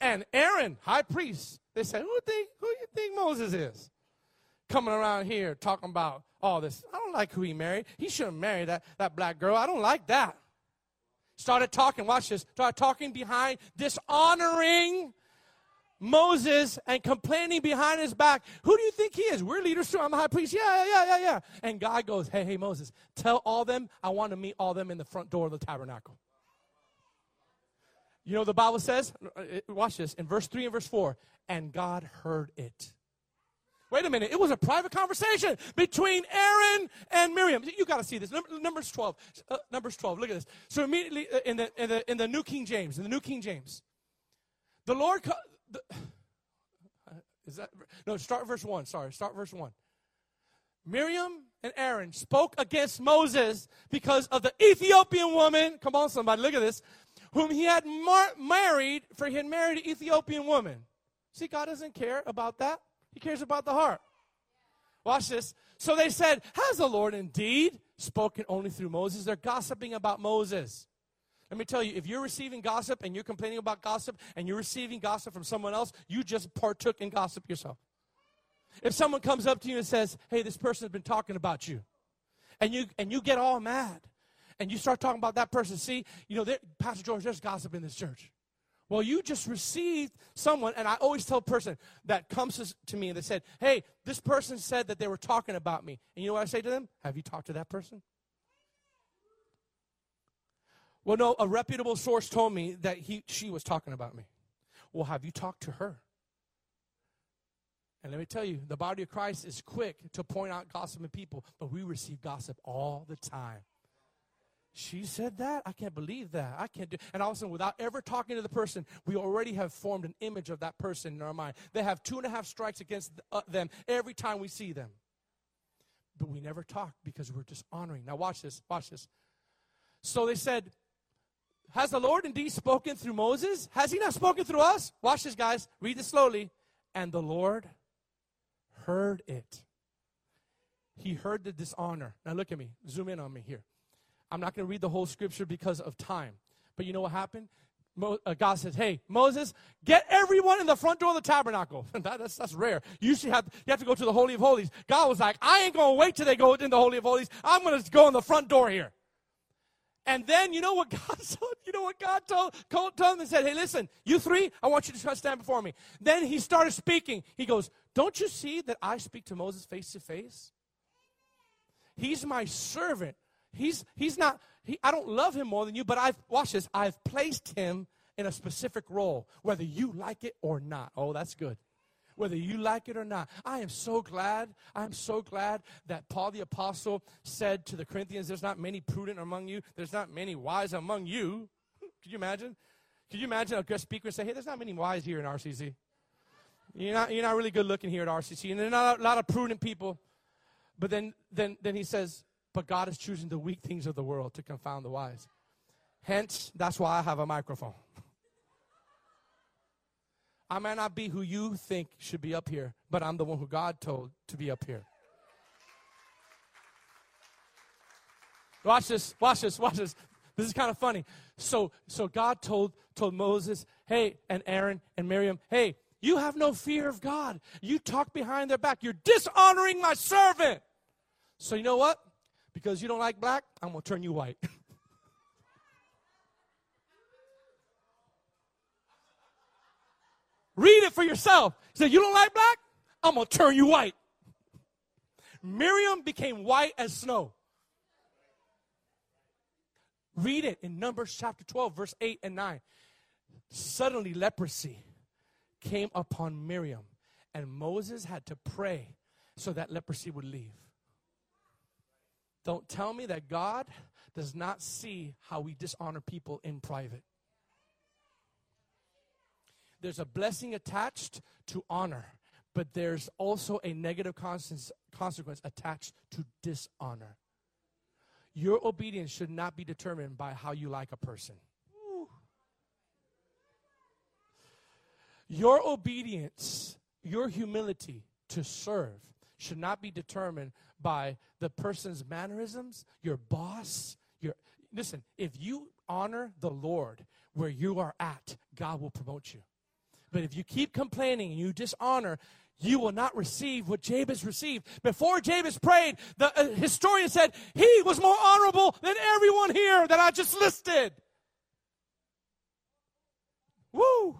and Aaron, high priest, they said, Who think who you think Moses is? Coming around here talking about all this. I don't like who he married. He shouldn't marry that, that black girl. I don't like that. Started talking, watch this, started talking behind, dishonoring Moses and complaining behind his back. Who do you think he is? We're leaders too. I'm the high priest. Yeah, yeah, yeah, yeah, yeah. And God goes, Hey, hey, Moses, tell all them I want to meet all them in the front door of the tabernacle. You know the Bible says? Watch this in verse 3 and verse 4. And God heard it. Wait a minute. It was a private conversation between Aaron and Miriam. You got to see this. Numbers 12. Uh, Numbers 12. Look at this. So immediately uh, in the, in the, in the New King James, in the New King James, the Lord. The, *sighs* is that no? Start verse one. Sorry, start verse one. Miriam and Aaron spoke against Moses because of the Ethiopian woman. Come on, somebody, look at this whom he had mar- married, for he had married an Ethiopian woman. See, God doesn't care about that. He cares about the heart. Watch this. So they said, Has the Lord indeed spoken only through Moses? They're gossiping about Moses. Let me tell you, if you're receiving gossip and you're complaining about gossip and you're receiving gossip from someone else, you just partook in gossip yourself. If someone comes up to you and says, Hey, this person has been talking about you, and you and you get all mad, and you start talking about that person, see, you know, Pastor George, there's gossip in this church. Well, you just received someone, and I always tell a person that comes to me and they said, Hey, this person said that they were talking about me. And you know what I say to them? Have you talked to that person? Well, no, a reputable source told me that he, she was talking about me. Well, have you talked to her? And let me tell you, the body of Christ is quick to point out gossiping people, but we receive gossip all the time. She said that? I can't believe that. I can't do And all of a sudden, without ever talking to the person, we already have formed an image of that person in our mind. They have two and a half strikes against uh, them every time we see them. But we never talk because we're just honoring. Now, watch this. Watch this. So they said, Has the Lord indeed spoken through Moses? Has he not spoken through us? Watch this, guys. Read this slowly. And the Lord heard it. He heard the dishonor. Now, look at me. Zoom in on me here. I'm not going to read the whole scripture because of time. But you know what happened? Mo, uh, God says, "Hey, Moses, get everyone in the front door of the tabernacle." *laughs* that, that's, that's rare. You usually have you have to go to the holy of holies. God was like, "I ain't going to wait till they go in the holy of holies. I'm going to go in the front door here." And then you know what God *laughs* told, you know what God told, told them and said, Hey, listen, you three, I want you to stand before me. Then he started speaking. He goes, Don't you see that I speak to Moses face to face? He's my servant. He's, he's not, he, I don't love him more than you, but I've, watch this, I've placed him in a specific role, whether you like it or not. Oh, that's good. Whether you like it or not. I am so glad, I am so glad that Paul the Apostle said to the Corinthians, There's not many prudent among you, there's not many wise among you. *laughs* Could you imagine? Could you imagine a guest speaker say, Hey, there's not many wise here in RCC? You're not, you're not really good looking here at RCC, and there's not a lot of prudent people. But then, then, then he says, but God is choosing the weak things of the world to confound the wise. Hence, that's why I have a microphone. I may not be who you think should be up here, but I'm the one who God told to be up here. Watch this, watch this, watch this. This is kind of funny. So, so God told, told Moses, hey, and Aaron and Miriam, hey, you have no fear of God. You talk behind their back. You're dishonoring my servant. So you know what? Because you don't like black, I'm going to turn you white. *laughs* Read it for yourself. He said, You don't like black? I'm going to turn you white. Miriam became white as snow. Read it in Numbers chapter 12, verse 8 and 9. Suddenly, leprosy came upon Miriam, and Moses had to pray so that leprosy would leave. Don't tell me that God does not see how we dishonor people in private. There's a blessing attached to honor, but there's also a negative consequence attached to dishonor. Your obedience should not be determined by how you like a person. Your obedience, your humility to serve should not be determined by the person's mannerisms, your boss, your listen, if you honor the Lord where you are at, God will promote you. But if you keep complaining and you dishonor, you will not receive what Jabez received. Before Jabez prayed, the uh, historian said he was more honorable than everyone here that I just listed. Woo!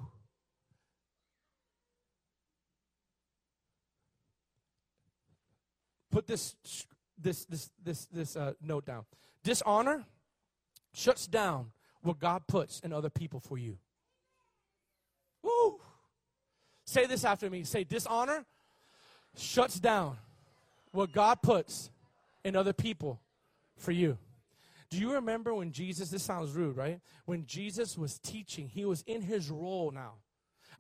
Put this this this this this uh, note down. Dishonor shuts down what God puts in other people for you. Woo! Say this after me. Say, dishonor shuts down what God puts in other people for you. Do you remember when Jesus, this sounds rude, right? When Jesus was teaching, he was in his role now.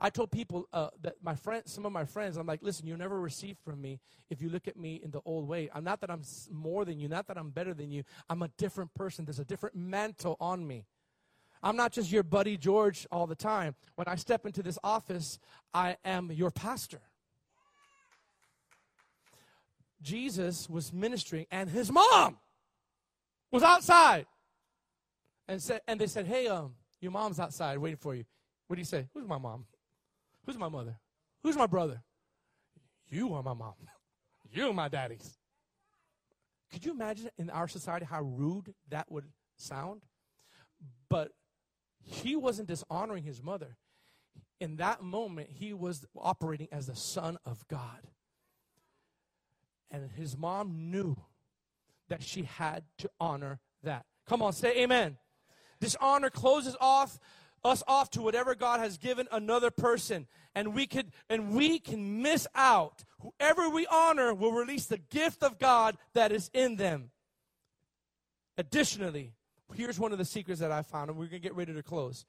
I told people uh, that my friend, some of my friends, I'm like, listen, you'll never receive from me if you look at me in the old way. I'm not that I'm more than you, not that I'm better than you. I'm a different person. There's a different mantle on me. I'm not just your buddy George all the time. When I step into this office, I am your pastor. Jesus was ministering, and his mom was outside. And said, and they said, "Hey, um, your mom's outside waiting for you." What do you say? Who's my mom? Who's my mother? Who's my brother? You are my mom. *laughs* you are my daddy's. Could you imagine in our society how rude that would sound? But he wasn't dishonoring his mother. In that moment, he was operating as the son of God. And his mom knew that she had to honor that. Come on, say amen. This honor closes off us off to whatever God has given another person. And we could and we can miss out. Whoever we honor will release the gift of God that is in them. Additionally, here's one of the secrets that I found, and we're to get ready to close.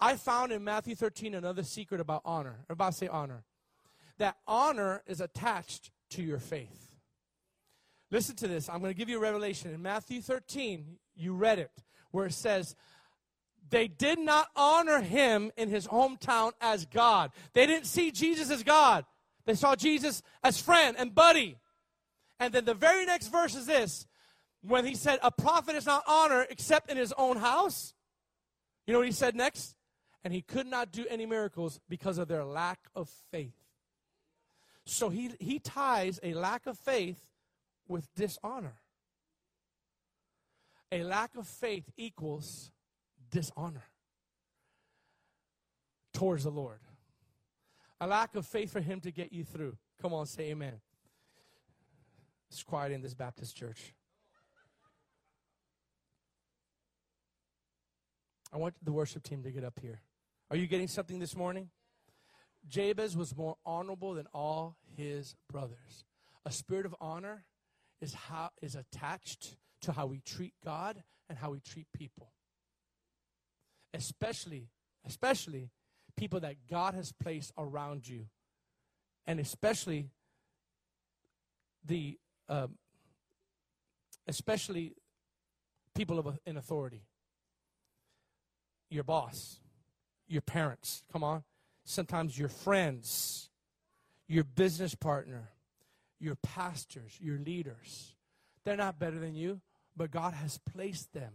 I found in Matthew 13 another secret about honor. About say honor. That honor is attached to your faith. Listen to this. I'm going to give you a revelation. In Matthew 13, you read it, where it says, they did not honor him in his hometown as God. They didn't see Jesus as God. They saw Jesus as friend and buddy. And then the very next verse is this when he said, A prophet is not honored except in his own house. You know what he said next? And he could not do any miracles because of their lack of faith. So he, he ties a lack of faith with dishonor. A lack of faith equals dishonor towards the Lord. A lack of faith for Him to get you through. Come on, say amen. It's quiet in this Baptist church. I want the worship team to get up here. Are you getting something this morning? Jabez was more honorable than all his brothers. A spirit of honor is how is attached to how we treat God and how we treat people. Especially, especially people that God has placed around you. And especially the um, especially people of, in authority your boss, your parents, come on, sometimes your friends, your business partner, your pastors, your leaders. They're not better than you, but God has placed them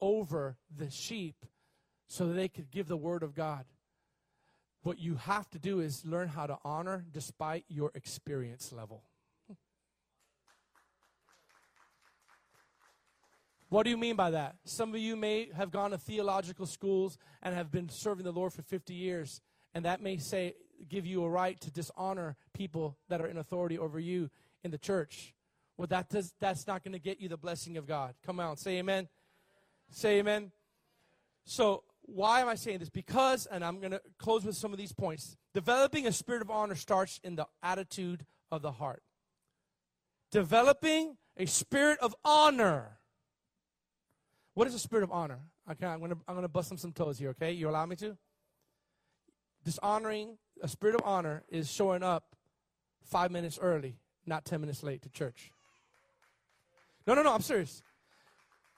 over the sheep so that they could give the word of God. What you have to do is learn how to honor despite your experience level. What do you mean by that? Some of you may have gone to theological schools and have been serving the Lord for 50 years, and that may say give you a right to dishonor people that are in authority over you in the church. Well, that does, that's not going to get you the blessing of God. Come on, say amen. Say amen. So, why am I saying this? Because, and I'm going to close with some of these points. Developing a spirit of honor starts in the attitude of the heart. Developing a spirit of honor what is a spirit of honor? Okay, I'm gonna I'm gonna bust some some toes here. Okay, you allow me to? Dishonoring a spirit of honor is showing up five minutes early, not 10 minutes late to church. No, no, no, I'm serious.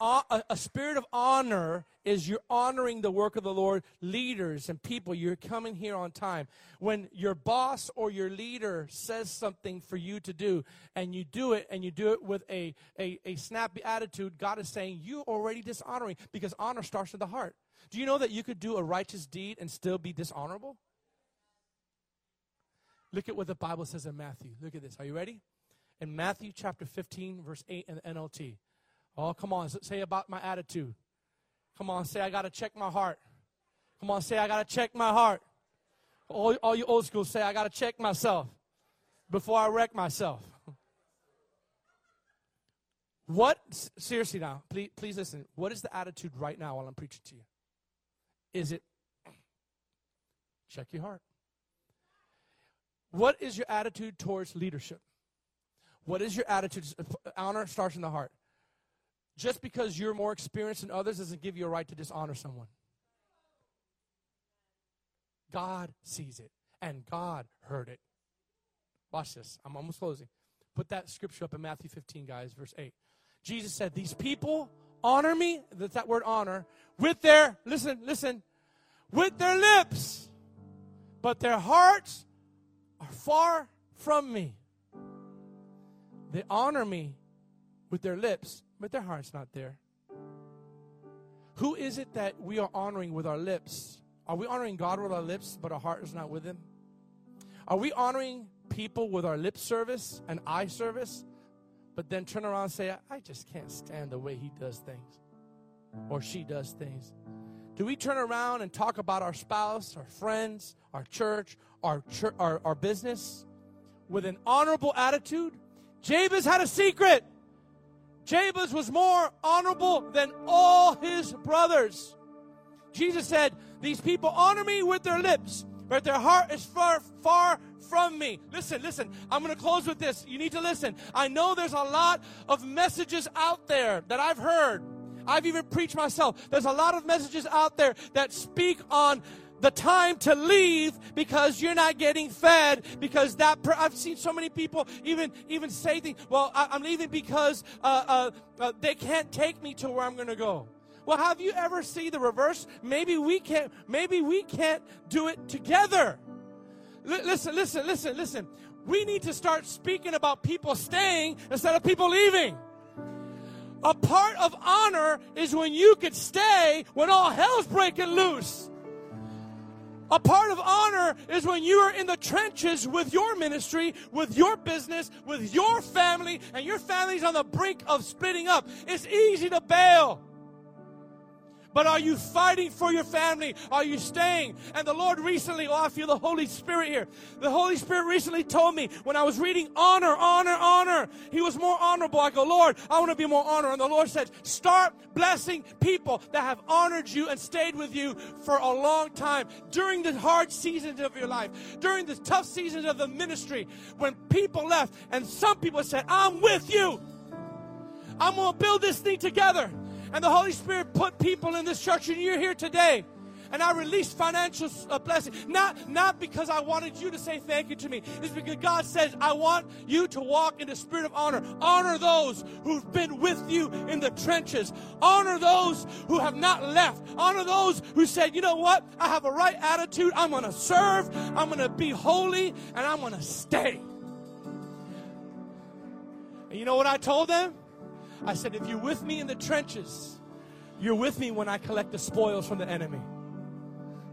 A, spirit of honor is you're honoring the work of the Lord, leaders and people. You're coming here on time. When your boss or your leader says something for you to do, and you do it, and you do it with a, a, a snappy attitude, God is saying you already dishonoring because honor starts with the heart. Do you know that you could do a righteous deed and still be dishonorable? Look at what the Bible says in Matthew. Look at this. Are you ready? In Matthew chapter 15, verse 8 in the NLT. Oh, come on. Say about my attitude. Come on. Say, I got to check my heart. Come on. Say, I got to check my heart. All, all you old school say, I got to check myself before I wreck myself. What, seriously now, please, please listen. What is the attitude right now while I'm preaching to you? Is it check your heart? What is your attitude towards leadership? What is your attitude? Uh, honor starts in the heart. Just because you're more experienced than others doesn't give you a right to dishonor someone. God sees it, and God heard it. Watch this. I'm almost closing. Put that scripture up in Matthew 15, guys, verse 8. Jesus said, These people honor me, that's that word honor, with their, listen, listen, with their lips, but their hearts are far from me. They honor me with their lips, but their heart's not there. Who is it that we are honoring with our lips? Are we honoring God with our lips, but our heart is not with Him? Are we honoring people with our lip service and eye service, but then turn around and say, I just can't stand the way he does things or she does things? Do we turn around and talk about our spouse, our friends, our church, our, our, our business with an honorable attitude? Jabez had a secret. Jabez was more honorable than all his brothers. Jesus said, These people honor me with their lips, but their heart is far, far from me. Listen, listen. I'm going to close with this. You need to listen. I know there's a lot of messages out there that I've heard I've even preached myself. There's a lot of messages out there that speak on the time to leave because you're not getting fed because that per- I've seen so many people even even say things well I, am leaving because uh, uh, uh, they can't take me to where I'm going to go. Well have you ever seen the reverse? Maybe we can't maybe we can't do it together. L- listen listen listen listen. We need to start speaking about people staying instead of people leaving. A part of honor is when you could stay when all hell's breaking loose. A part of honor is when you are in the trenches with your ministry, with your business, with your family, and your family's on the brink of splitting up. It's easy to bail. But are you fighting for your family? Are you staying? And the Lord recently, oh, I feel the Holy Spirit here. The Holy Spirit recently told me when I was reading honor, honor, honor, He was more honorable. I go, Lord, I want to be more honor. And the Lord said, start blessing people that have honored you and stayed with you for a long time during the hard seasons of your life, during the tough seasons of the ministry, when people left and some people said, I'm with you. I'm going to build this thing together. And the Holy Spirit put people in this church, and you're here today. And I released financial uh, blessing. Not, not because I wanted you to say thank you to me. It's because God says, I want you to walk in the spirit of honor. Honor those who've been with you in the trenches. Honor those who have not left. Honor those who said, you know what? I have a right attitude. I'm going to serve. I'm going to be holy. And I'm going to stay. And you know what I told them? I said, if you're with me in the trenches, you're with me when I collect the spoils from the enemy.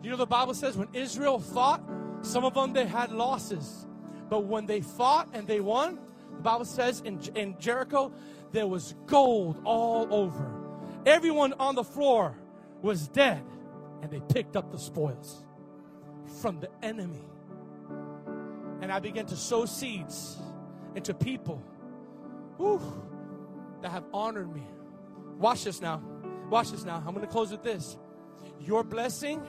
You know, the Bible says when Israel fought, some of them they had losses. But when they fought and they won, the Bible says in, in Jericho, there was gold all over. Everyone on the floor was dead, and they picked up the spoils from the enemy. And I began to sow seeds into people. Whew, that have honored me. Watch this now. Watch this now. I'm going to close with this. Your blessing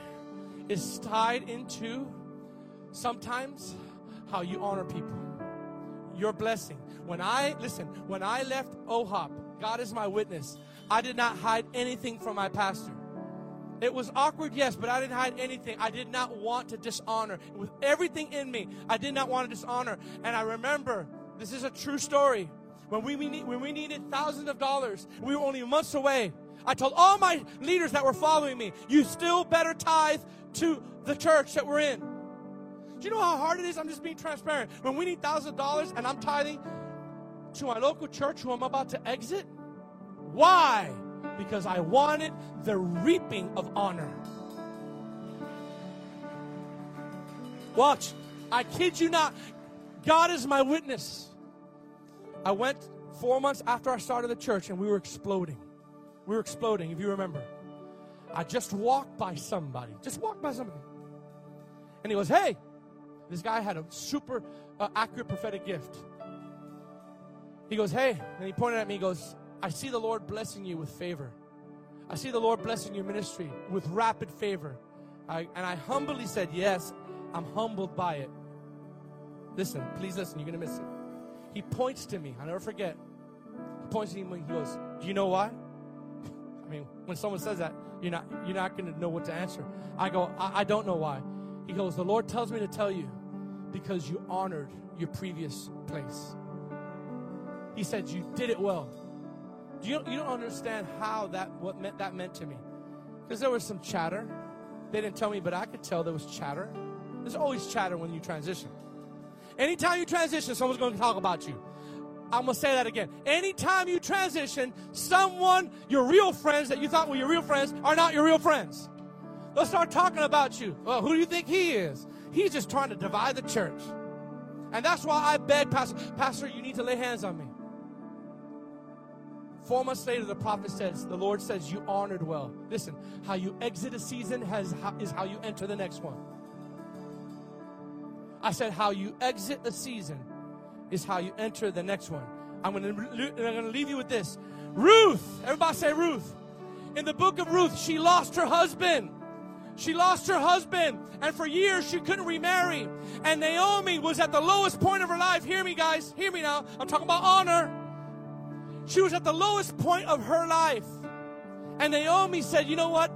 is tied into sometimes how you honor people. Your blessing. When I, listen, when I left OHOP, God is my witness, I did not hide anything from my pastor. It was awkward, yes, but I didn't hide anything. I did not want to dishonor. With everything in me, I did not want to dishonor. And I remember, this is a true story. When we, need, when we needed thousands of dollars, we were only months away. I told all my leaders that were following me, you still better tithe to the church that we're in. Do you know how hard it is? I'm just being transparent. When we need thousands of dollars and I'm tithing to my local church who I'm about to exit, why? Because I wanted the reaping of honor. Watch. I kid you not. God is my witness. I went four months after I started the church and we were exploding. We were exploding, if you remember. I just walked by somebody, just walked by somebody. And he goes, Hey, this guy had a super uh, accurate prophetic gift. He goes, Hey, and he pointed at me, he goes, I see the Lord blessing you with favor. I see the Lord blessing your ministry with rapid favor. I, and I humbly said, Yes, I'm humbled by it. Listen, please listen, you're going to miss it. He points to me, I'll never forget. He points to me he goes, Do you know why? *laughs* I mean, when someone says that, you're not, you're not going to know what to answer. I go, I, I don't know why. He goes, The Lord tells me to tell you because you honored your previous place. He said, You did it well. You, you don't understand how that what meant that meant to me. Because there was some chatter. They didn't tell me, but I could tell there was chatter. There's always chatter when you transition. Anytime you transition, someone's going to talk about you. I'm going to say that again. Anytime you transition, someone, your real friends that you thought were your real friends, are not your real friends. They'll start talking about you. Well, who do you think he is? He's just trying to divide the church. And that's why I beg, Pastor, Pastor, you need to lay hands on me. Four months later, the prophet says, the Lord says, you honored well. Listen, how you exit a season has, is how you enter the next one. I said, how you exit a season is how you enter the next one. I'm going to, I'm going to leave you with this. Ruth, everybody say Ruth. In the book of Ruth, she lost her husband. She lost her husband, and for years she couldn't remarry. And Naomi was at the lowest point of her life. Hear me, guys. Hear me now. I'm talking about honor. She was at the lowest point of her life. And Naomi said, You know what?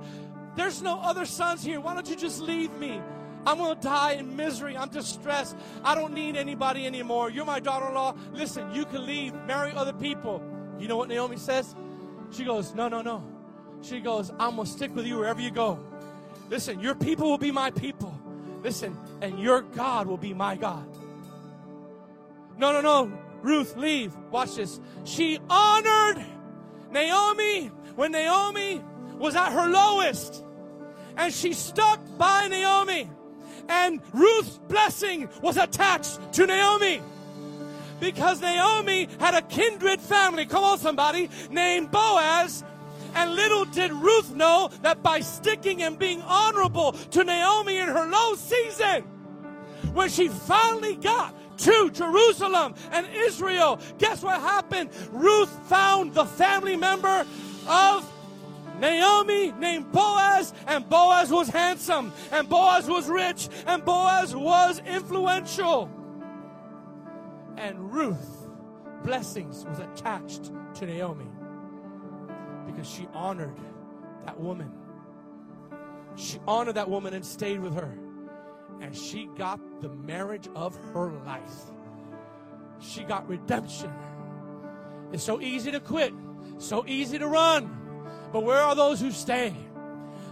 There's no other sons here. Why don't you just leave me? I'm going to die in misery. I'm distressed. I don't need anybody anymore. You're my daughter in law. Listen, you can leave, marry other people. You know what Naomi says? She goes, No, no, no. She goes, I'm going to stick with you wherever you go. Listen, your people will be my people. Listen, and your God will be my God. No, no, no. Ruth, leave. Watch this. She honored Naomi when Naomi was at her lowest. And she stuck by Naomi and Ruth's blessing was attached to Naomi. Because Naomi had a kindred family, come on somebody, named Boaz. And little did Ruth know that by sticking and being honorable to Naomi in her low season, when she finally got to Jerusalem and Israel, guess what happened? Ruth found the family member of Naomi named Boaz, and Boaz was handsome, and Boaz was rich, and Boaz was influential. And Ruth, blessings, was attached to Naomi because she honored that woman. She honored that woman and stayed with her. And she got the marriage of her life. She got redemption. It's so easy to quit, so easy to run. But where are those who stay?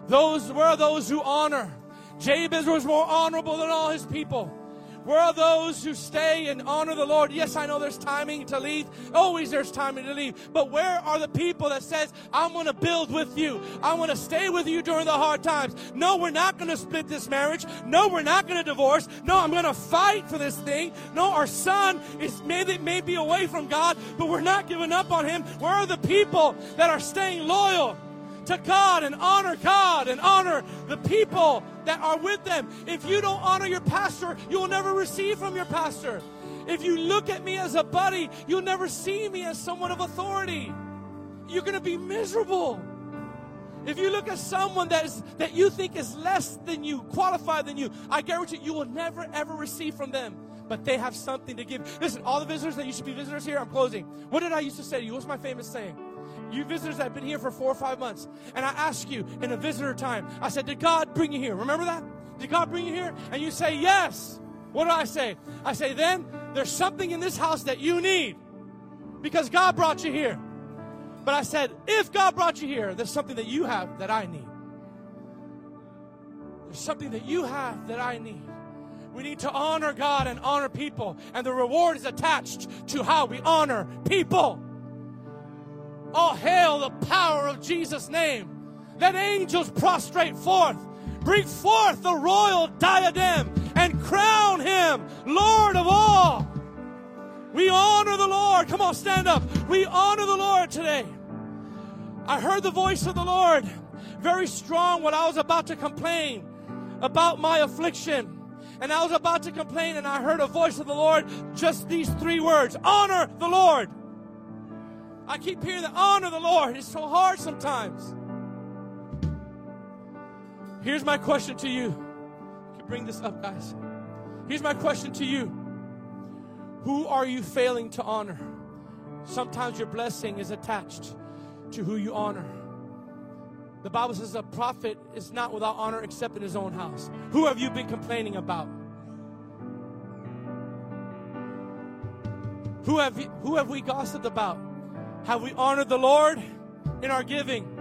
Those, where are those who honor? Jabez was more honorable than all his people. Where are those who stay and honor the Lord? Yes, I know there's timing to leave. Always there's timing to leave. But where are the people that says, I'm going to build with you. I want to stay with you during the hard times. No, we're not going to split this marriage. No, we're not going to divorce. No, I'm going to fight for this thing. No, our son is maybe may be away from God, but we're not giving up on him. Where are the people that are staying loyal? To God and honor God and honor the people that are with them. If you don't honor your pastor, you will never receive from your pastor. If you look at me as a buddy, you'll never see me as someone of authority. You're going to be miserable. If you look at someone that is that you think is less than you, qualified than you, I guarantee you, you will never ever receive from them. But they have something to give. Listen, all the visitors that you should be visitors here, I'm closing. What did I used to say to you? What's my famous saying? You visitors that have been here for four or five months, and I ask you in a visitor time, I said, Did God bring you here? Remember that? Did God bring you here? And you say, Yes. What do I say? I say, Then there's something in this house that you need because God brought you here. But I said, If God brought you here, there's something that you have that I need. There's something that you have that I need. We need to honor God and honor people, and the reward is attached to how we honor people. All hail the power of Jesus' name. Let angels prostrate forth. Bring forth the royal diadem and crown him Lord of all. We honor the Lord. Come on, stand up. We honor the Lord today. I heard the voice of the Lord very strong when I was about to complain about my affliction. And I was about to complain, and I heard a voice of the Lord, just these three words honor the Lord. I keep hearing the honor the Lord. It's so hard sometimes. Here's my question to you. You can bring this up, guys. Here's my question to you. Who are you failing to honor? Sometimes your blessing is attached to who you honor. The Bible says a prophet is not without honor except in his own house. Who have you been complaining about? Who have, you, who have we gossiped about? Have we honored the Lord in our giving?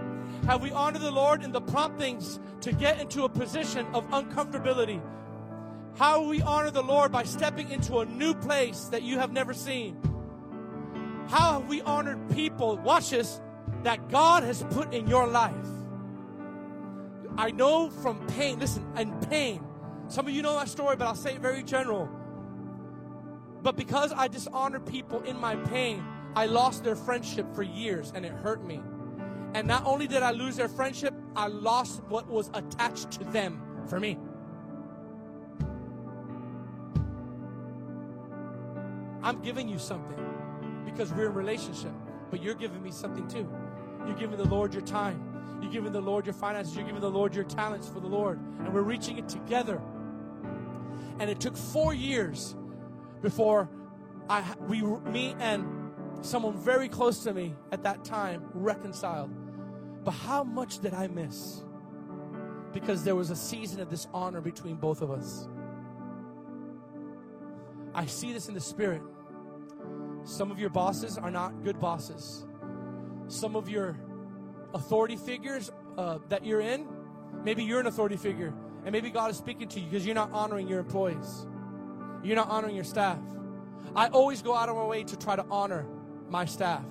Have we honored the Lord in the promptings to get into a position of uncomfortability? How we honor the Lord by stepping into a new place that you have never seen? How have we honored people, watch this, that God has put in your life? I know from pain, listen, and pain. Some of you know that story, but I'll say it very general. But because I dishonored people in my pain, I lost their friendship for years and it hurt me. And not only did I lose their friendship, I lost what was attached to them for me. I'm giving you something because we're in relationship, but you're giving me something too. You're giving the Lord your time. You're giving the Lord your finances. You're giving the Lord your talents for the Lord. And we're reaching it together. And it took four years before I, we, me and someone very close to me at that time reconciled. But how much did I miss? Because there was a season of dishonor between both of us. I see this in the spirit. Some of your bosses are not good bosses. Some of your authority figures uh, that you're in, maybe you're an authority figure, and maybe God is speaking to you because you're not honoring your employees. You're not honoring your staff. I always go out of my way to try to honor my staff,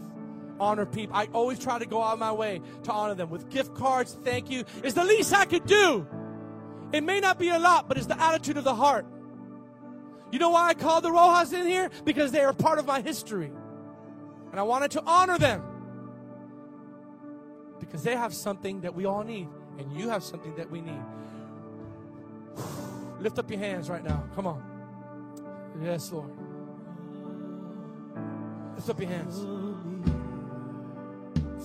honor people. I always try to go out of my way to honor them with gift cards. Thank you. It's the least I could do. It may not be a lot, but it's the attitude of the heart. You know why I called the Rojas in here? Because they are part of my history. And I wanted to honor them. Because they have something that we all need, and you have something that we need. *sighs* Lift up your hands right now. Come on. Yes, Lord. Lift up your hands.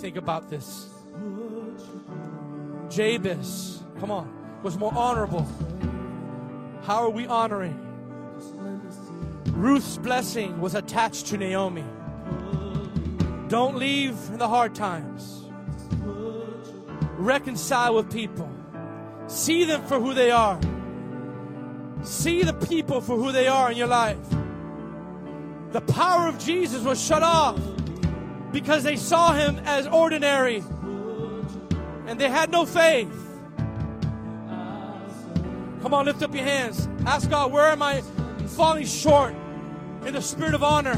Think about this. Jabez, come on, was more honorable. How are we honoring? Ruth's blessing was attached to Naomi. Don't leave in the hard times. Reconcile with people. See them for who they are. See the people for who they are in your life. The power of Jesus was shut off because they saw him as ordinary and they had no faith. Come on, lift up your hands. Ask God, where am I falling short in the spirit of honor?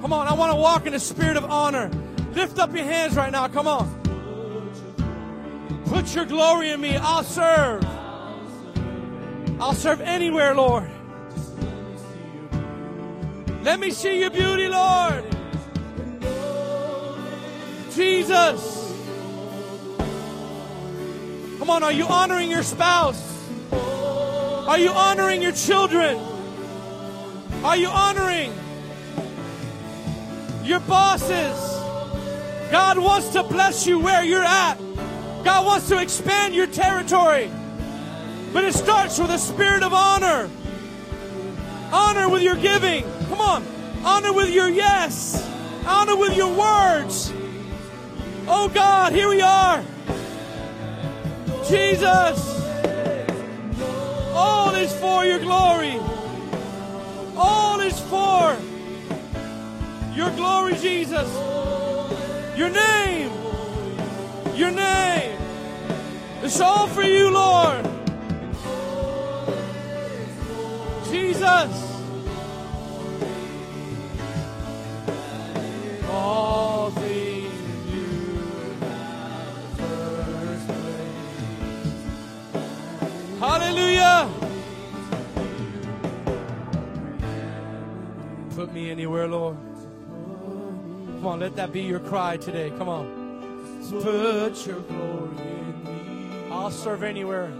Come on, I want to walk in the spirit of honor. Lift up your hands right now. Come on. Put your glory in me. I'll serve. I'll serve anywhere, Lord. Let me see your beauty, Lord. Jesus. Come on, are you honoring your spouse? Are you honoring your children? Are you honoring your bosses? God wants to bless you where you're at. God wants to expand your territory. But it starts with a spirit of honor. Honor with your giving. Come on. Honor with your yes. Honor with your words. Oh God, here we are. Jesus. All is for your glory. All is for your glory, Jesus. Your name. Your name. It's all for you, Lord. Jesus. Put me anywhere, Lord. Come on, let that be your cry today. Come on. Put your glory in me. I'll serve anywhere.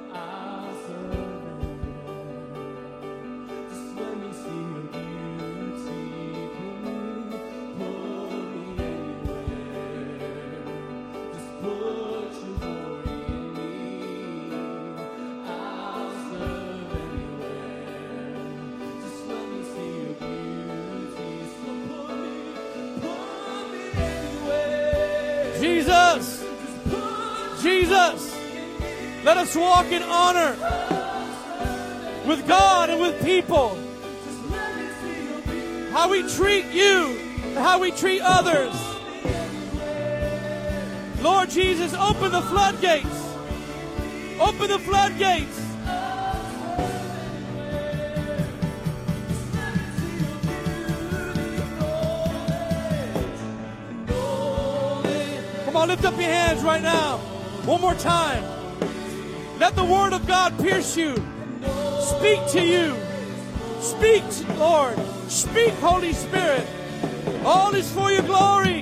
Walk in honor with God and with people. How we treat you how we treat others. Lord Jesus, open the floodgates. Open the floodgates. Come on, lift up your hands right now. One more time. Let the word of God pierce you. Speak to you. Speak, Lord. Speak, Holy Spirit. All is for your glory.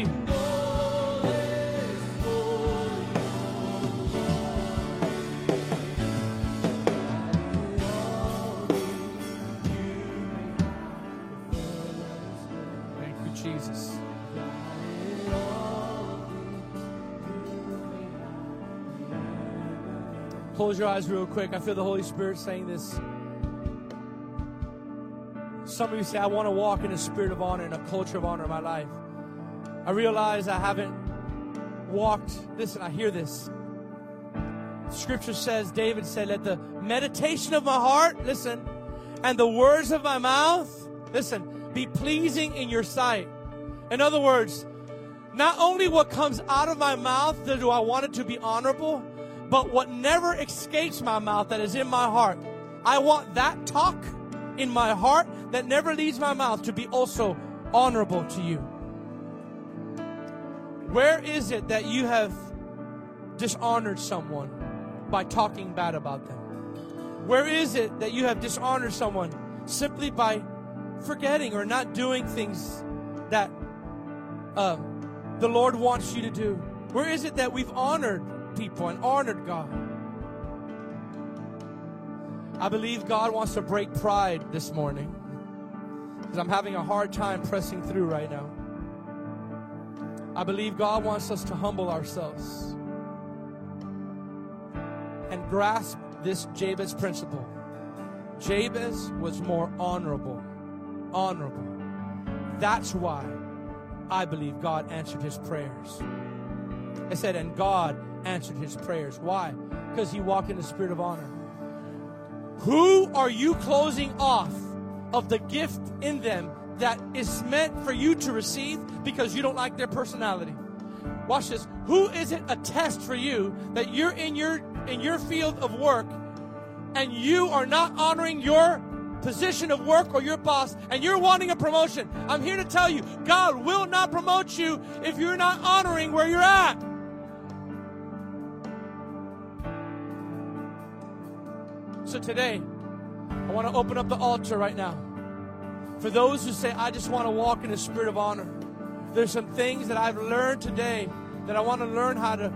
Close your eyes real quick. I feel the Holy Spirit saying this. Some of you say, I want to walk in a spirit of honor and a culture of honor in my life. I realize I haven't walked. Listen, I hear this. Scripture says, David said, Let the meditation of my heart, listen, and the words of my mouth, listen, be pleasing in your sight. In other words, not only what comes out of my mouth do I want it to be honorable, but what never escapes my mouth that is in my heart. I want that talk in my heart that never leaves my mouth to be also honorable to you. Where is it that you have dishonored someone by talking bad about them? Where is it that you have dishonored someone simply by forgetting or not doing things that um, the Lord wants you to do? Where is it that we've honored people and honored God? I believe God wants to break pride this morning because I'm having a hard time pressing through right now. I believe God wants us to humble ourselves and grasp this Jabez principle. Jabez was more honorable. Honorable. That's why I believe God answered his prayers. It said, and God answered his prayers. Why? Because he walked in the spirit of honor. Who are you closing off of the gift in them that is meant for you to receive because you don't like their personality? Watch this. Who is it a test for you that you're in your in your field of work and you are not honoring your position of work or your boss and you're wanting a promotion? I'm here to tell you, God will not promote you if you're not honoring where you're at. So today, I want to open up the altar right now. For those who say, I just want to walk in a spirit of honor, there's some things that I've learned today that I want to learn how to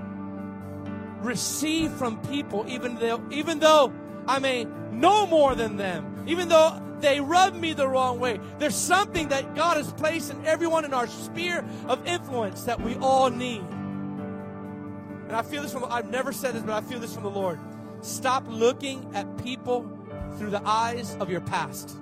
receive from people, even though, even though I may know more than them, even though they rub me the wrong way. There's something that God has placed in everyone in our sphere of influence that we all need. And I feel this from, I've never said this, but I feel this from the Lord. Stop looking at people through the eyes of your past.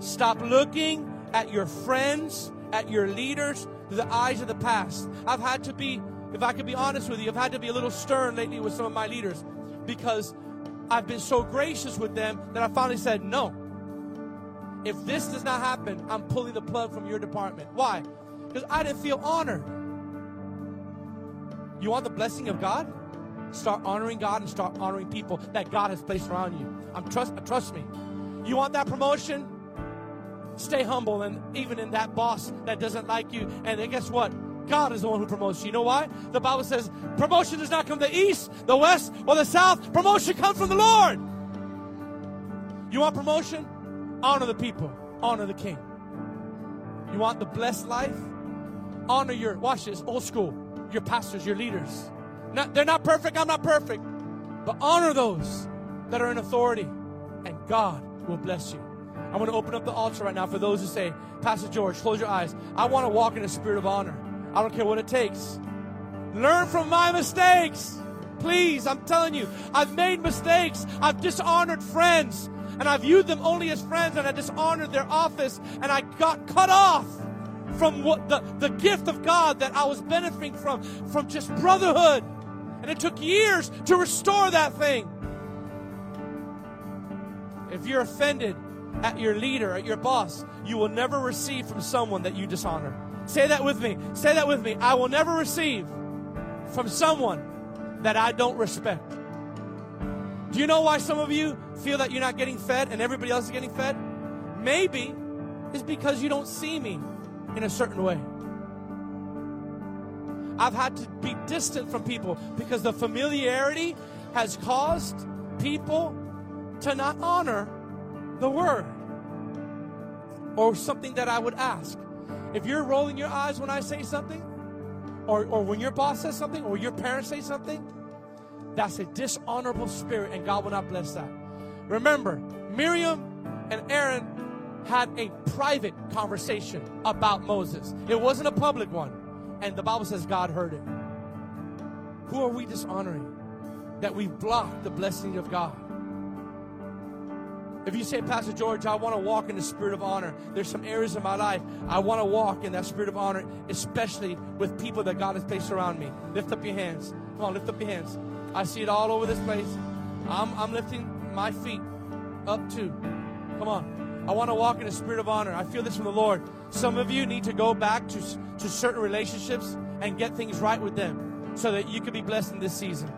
Stop looking at your friends, at your leaders through the eyes of the past. I've had to be, if I could be honest with you, I've had to be a little stern lately with some of my leaders because I've been so gracious with them that I finally said, no. If this does not happen, I'm pulling the plug from your department. Why? Because I didn't feel honored. You want the blessing of God? Start honoring God and start honoring people that God has placed around you. I'm trust uh, trust me. You want that promotion? Stay humble and even in that boss that doesn't like you. And then guess what? God is the one who promotes you. You know why? The Bible says promotion does not come from the east, the west, or the south. Promotion comes from the Lord. You want promotion? Honor the people, honor the king. You want the blessed life? Honor your, watch this, old school, your pastors, your leaders. Not, they're not perfect, I'm not perfect. But honor those that are in authority, and God will bless you. I want to open up the altar right now for those who say, Pastor George, close your eyes. I want to walk in a spirit of honor. I don't care what it takes. Learn from my mistakes. Please, I'm telling you, I've made mistakes. I've dishonored friends, and I've viewed them only as friends, and I dishonored their office, and I got cut off from what the, the gift of God that I was benefiting from, from just brotherhood. And it took years to restore that thing. If you're offended at your leader, at your boss, you will never receive from someone that you dishonor. Say that with me. Say that with me. I will never receive from someone that I don't respect. Do you know why some of you feel that you're not getting fed and everybody else is getting fed? Maybe it's because you don't see me in a certain way. I've had to be distant from people because the familiarity has caused people to not honor the word or something that I would ask. If you're rolling your eyes when I say something, or, or when your boss says something, or your parents say something, that's a dishonorable spirit, and God will not bless that. Remember, Miriam and Aaron had a private conversation about Moses, it wasn't a public one. And the Bible says God heard it. Who are we dishonoring? That we've blocked the blessing of God. If you say, Pastor George, I want to walk in the spirit of honor, there's some areas in my life I want to walk in that spirit of honor, especially with people that God has placed around me. Lift up your hands. Come on, lift up your hands. I see it all over this place. I'm, I'm lifting my feet up too. Come on. I want to walk in a spirit of honor. I feel this from the Lord. Some of you need to go back to, to certain relationships and get things right with them so that you can be blessed in this season.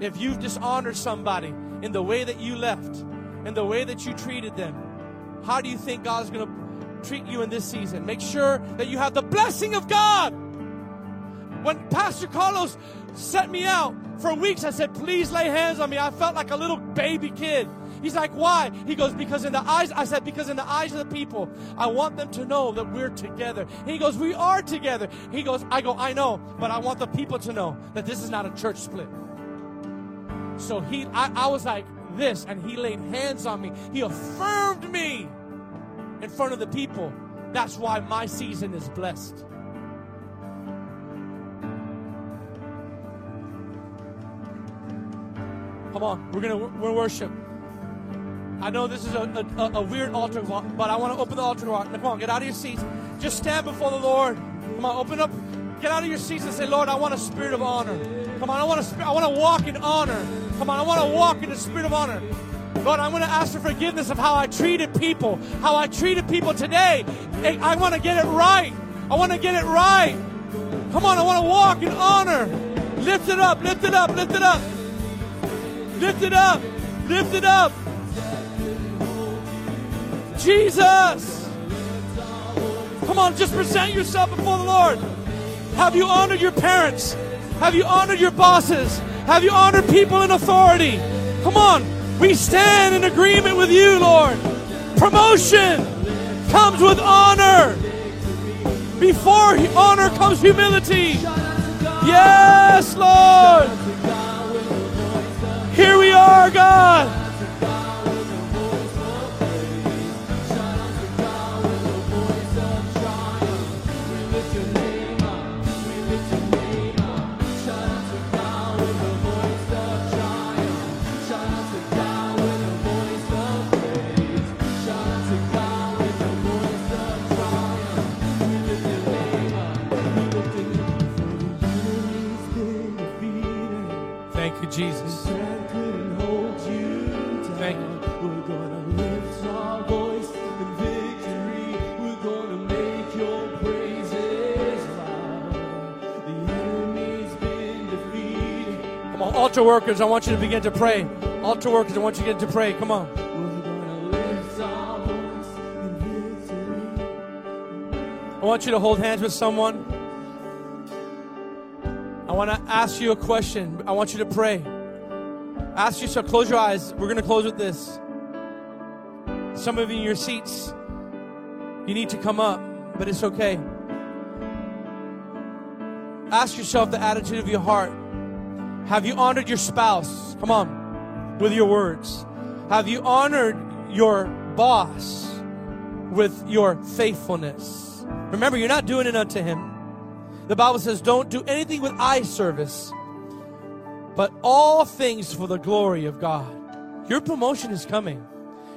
If you've dishonored somebody in the way that you left, in the way that you treated them, how do you think God is going to treat you in this season? Make sure that you have the blessing of God. When Pastor Carlos sent me out for weeks, I said, Please lay hands on me. I felt like a little baby kid. He's like, why? He goes, because in the eyes, I said, because in the eyes of the people, I want them to know that we're together. He goes, we are together. He goes, I go, I know, but I want the people to know that this is not a church split. So he, I, I was like this, and he laid hands on me. He affirmed me in front of the people. That's why my season is blessed. Come on, we're gonna we're worship. I know this is a, a, a weird altar, but I want to open the altar. Now, come on, get out of your seats. Just stand before the Lord. Come on, open up. Get out of your seats and say, Lord, I want a spirit of honor. Come on, I want to. I want to walk in honor. Come on, I want to walk in the spirit of honor. Lord, I'm going to ask for forgiveness of how I treated people, how I treated people today. I want to get it right. I want to get it right. Come on, I want to walk in honor. Lift it up, lift it up, lift it up. Lift it up, lift it up. Jesus. Come on, just present yourself before the Lord. Have you honored your parents? Have you honored your bosses? Have you honored people in authority? Come on, we stand in agreement with you, Lord. Promotion comes with honor. Before honor comes humility. Yes, Lord. Altar workers, I want you to begin to pray. Altar workers, I want you to begin to pray. Come on. I want you to hold hands with someone. I want to ask you a question. I want you to pray. Ask yourself, close your eyes. We're going to close with this. Some of you in your seats, you need to come up, but it's okay. Ask yourself the attitude of your heart. Have you honored your spouse? Come on, with your words. Have you honored your boss with your faithfulness? Remember, you're not doing it unto him. The Bible says, don't do anything with eye service, but all things for the glory of God. Your promotion is coming,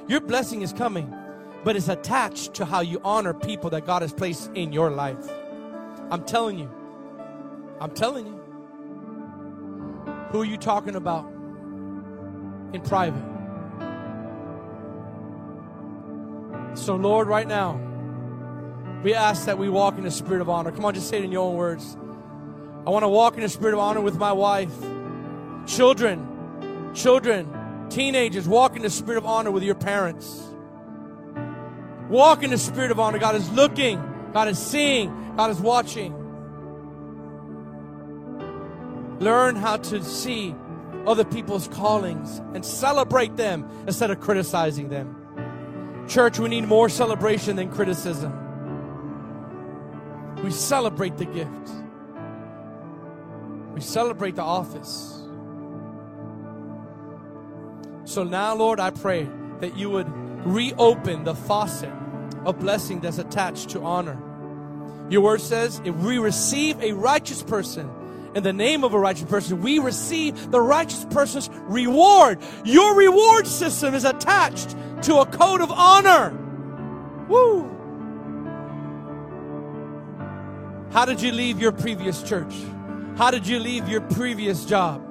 your blessing is coming, but it's attached to how you honor people that God has placed in your life. I'm telling you. I'm telling you. Who are you talking about in private? So, Lord, right now, we ask that we walk in the spirit of honor. Come on, just say it in your own words. I want to walk in the spirit of honor with my wife. Children, children, teenagers, walk in the spirit of honor with your parents. Walk in the spirit of honor. God is looking, God is seeing, God is watching. Learn how to see other people's callings and celebrate them instead of criticizing them. Church, we need more celebration than criticism. We celebrate the gift, we celebrate the office. So now, Lord, I pray that you would reopen the faucet of blessing that's attached to honor. Your word says if we receive a righteous person, in the name of a righteous person, we receive the righteous person's reward. Your reward system is attached to a code of honor. Woo! How did you leave your previous church? How did you leave your previous job?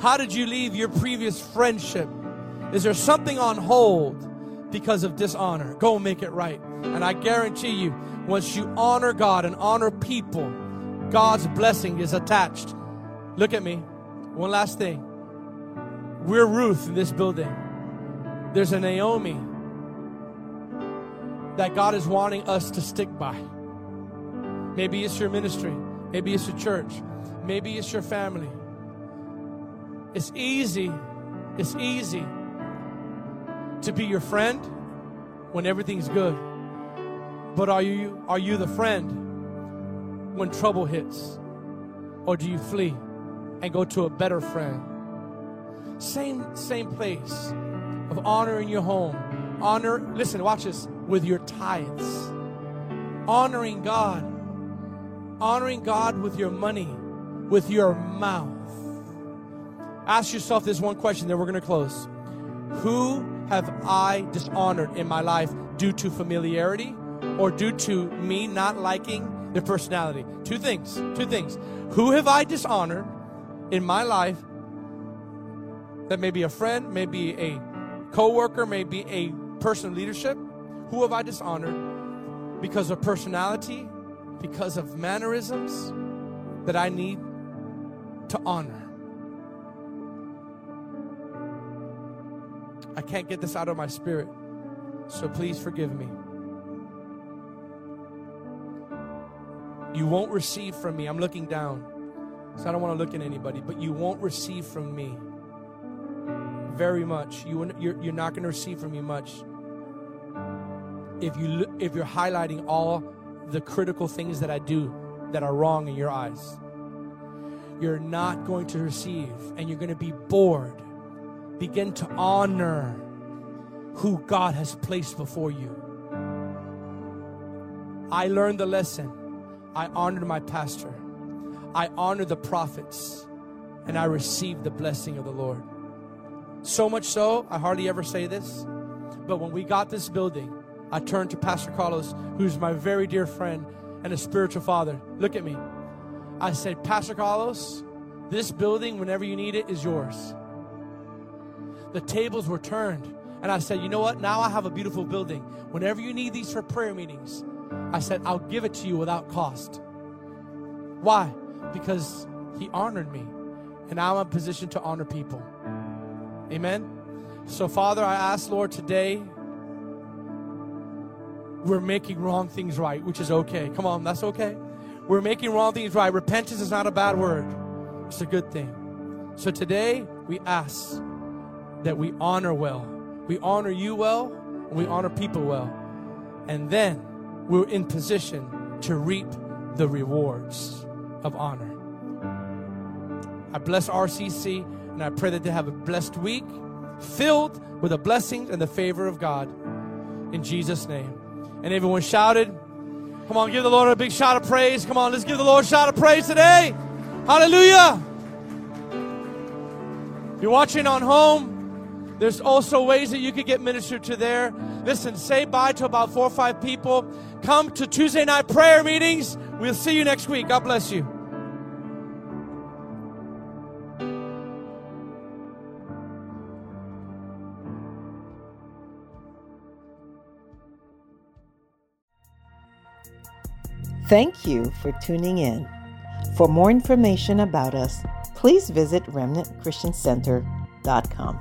How did you leave your previous friendship? Is there something on hold because of dishonor? Go make it right. And I guarantee you, once you honor God and honor people, God's blessing is attached. Look at me. One last thing. We're Ruth in this building. There's a Naomi that God is wanting us to stick by. Maybe it's your ministry. Maybe it's your church. Maybe it's your family. It's easy. It's easy to be your friend when everything's good. But are you are you the friend when trouble hits? Or do you flee and go to a better friend? Same, same place of honor in your home. Honor, listen, watch this, with your tithes. Honoring God. Honoring God with your money, with your mouth. Ask yourself this one question, then we're going to close. Who have I dishonored in my life due to familiarity or due to me not liking their personality. Two things. Two things. Who have I dishonored in my life that may be a friend, maybe a co-worker, maybe a person of leadership? Who have I dishonored because of personality, because of mannerisms that I need to honor? I can't get this out of my spirit, so please forgive me. You won't receive from me. I'm looking down. So I don't want to look at anybody, but you won't receive from me very much. You, you're, you're not going to receive from me much if you if you're highlighting all the critical things that I do that are wrong in your eyes. You're not going to receive, and you're going to be bored. Begin to honor who God has placed before you. I learned the lesson I honored my pastor. I honored the prophets. And I received the blessing of the Lord. So much so, I hardly ever say this, but when we got this building, I turned to Pastor Carlos, who's my very dear friend and a spiritual father. Look at me. I said, Pastor Carlos, this building, whenever you need it, is yours. The tables were turned. And I said, you know what? Now I have a beautiful building. Whenever you need these for prayer meetings, I said, I'll give it to you without cost. Why? Because he honored me and I'm in position to honor people. Amen. So, Father, I ask, Lord, today we're making wrong things right, which is okay. Come on, that's okay. We're making wrong things right. Repentance is not a bad word, it's a good thing. So today we ask that we honor well. We honor you well, and we honor people well. And then we're in position to reap the rewards of honor. I bless RCC and I pray that they have a blessed week filled with the blessings and the favor of God. In Jesus' name. And everyone shouted, Come on, give the Lord a big shout of praise. Come on, let's give the Lord a shout of praise today. Hallelujah. If you're watching on home, there's also ways that you could get ministered to there. Listen, say bye to about four or five people. Come to Tuesday night prayer meetings. We'll see you next week. God bless you. Thank you for tuning in. For more information about us, please visit remnantchristiancenter.com.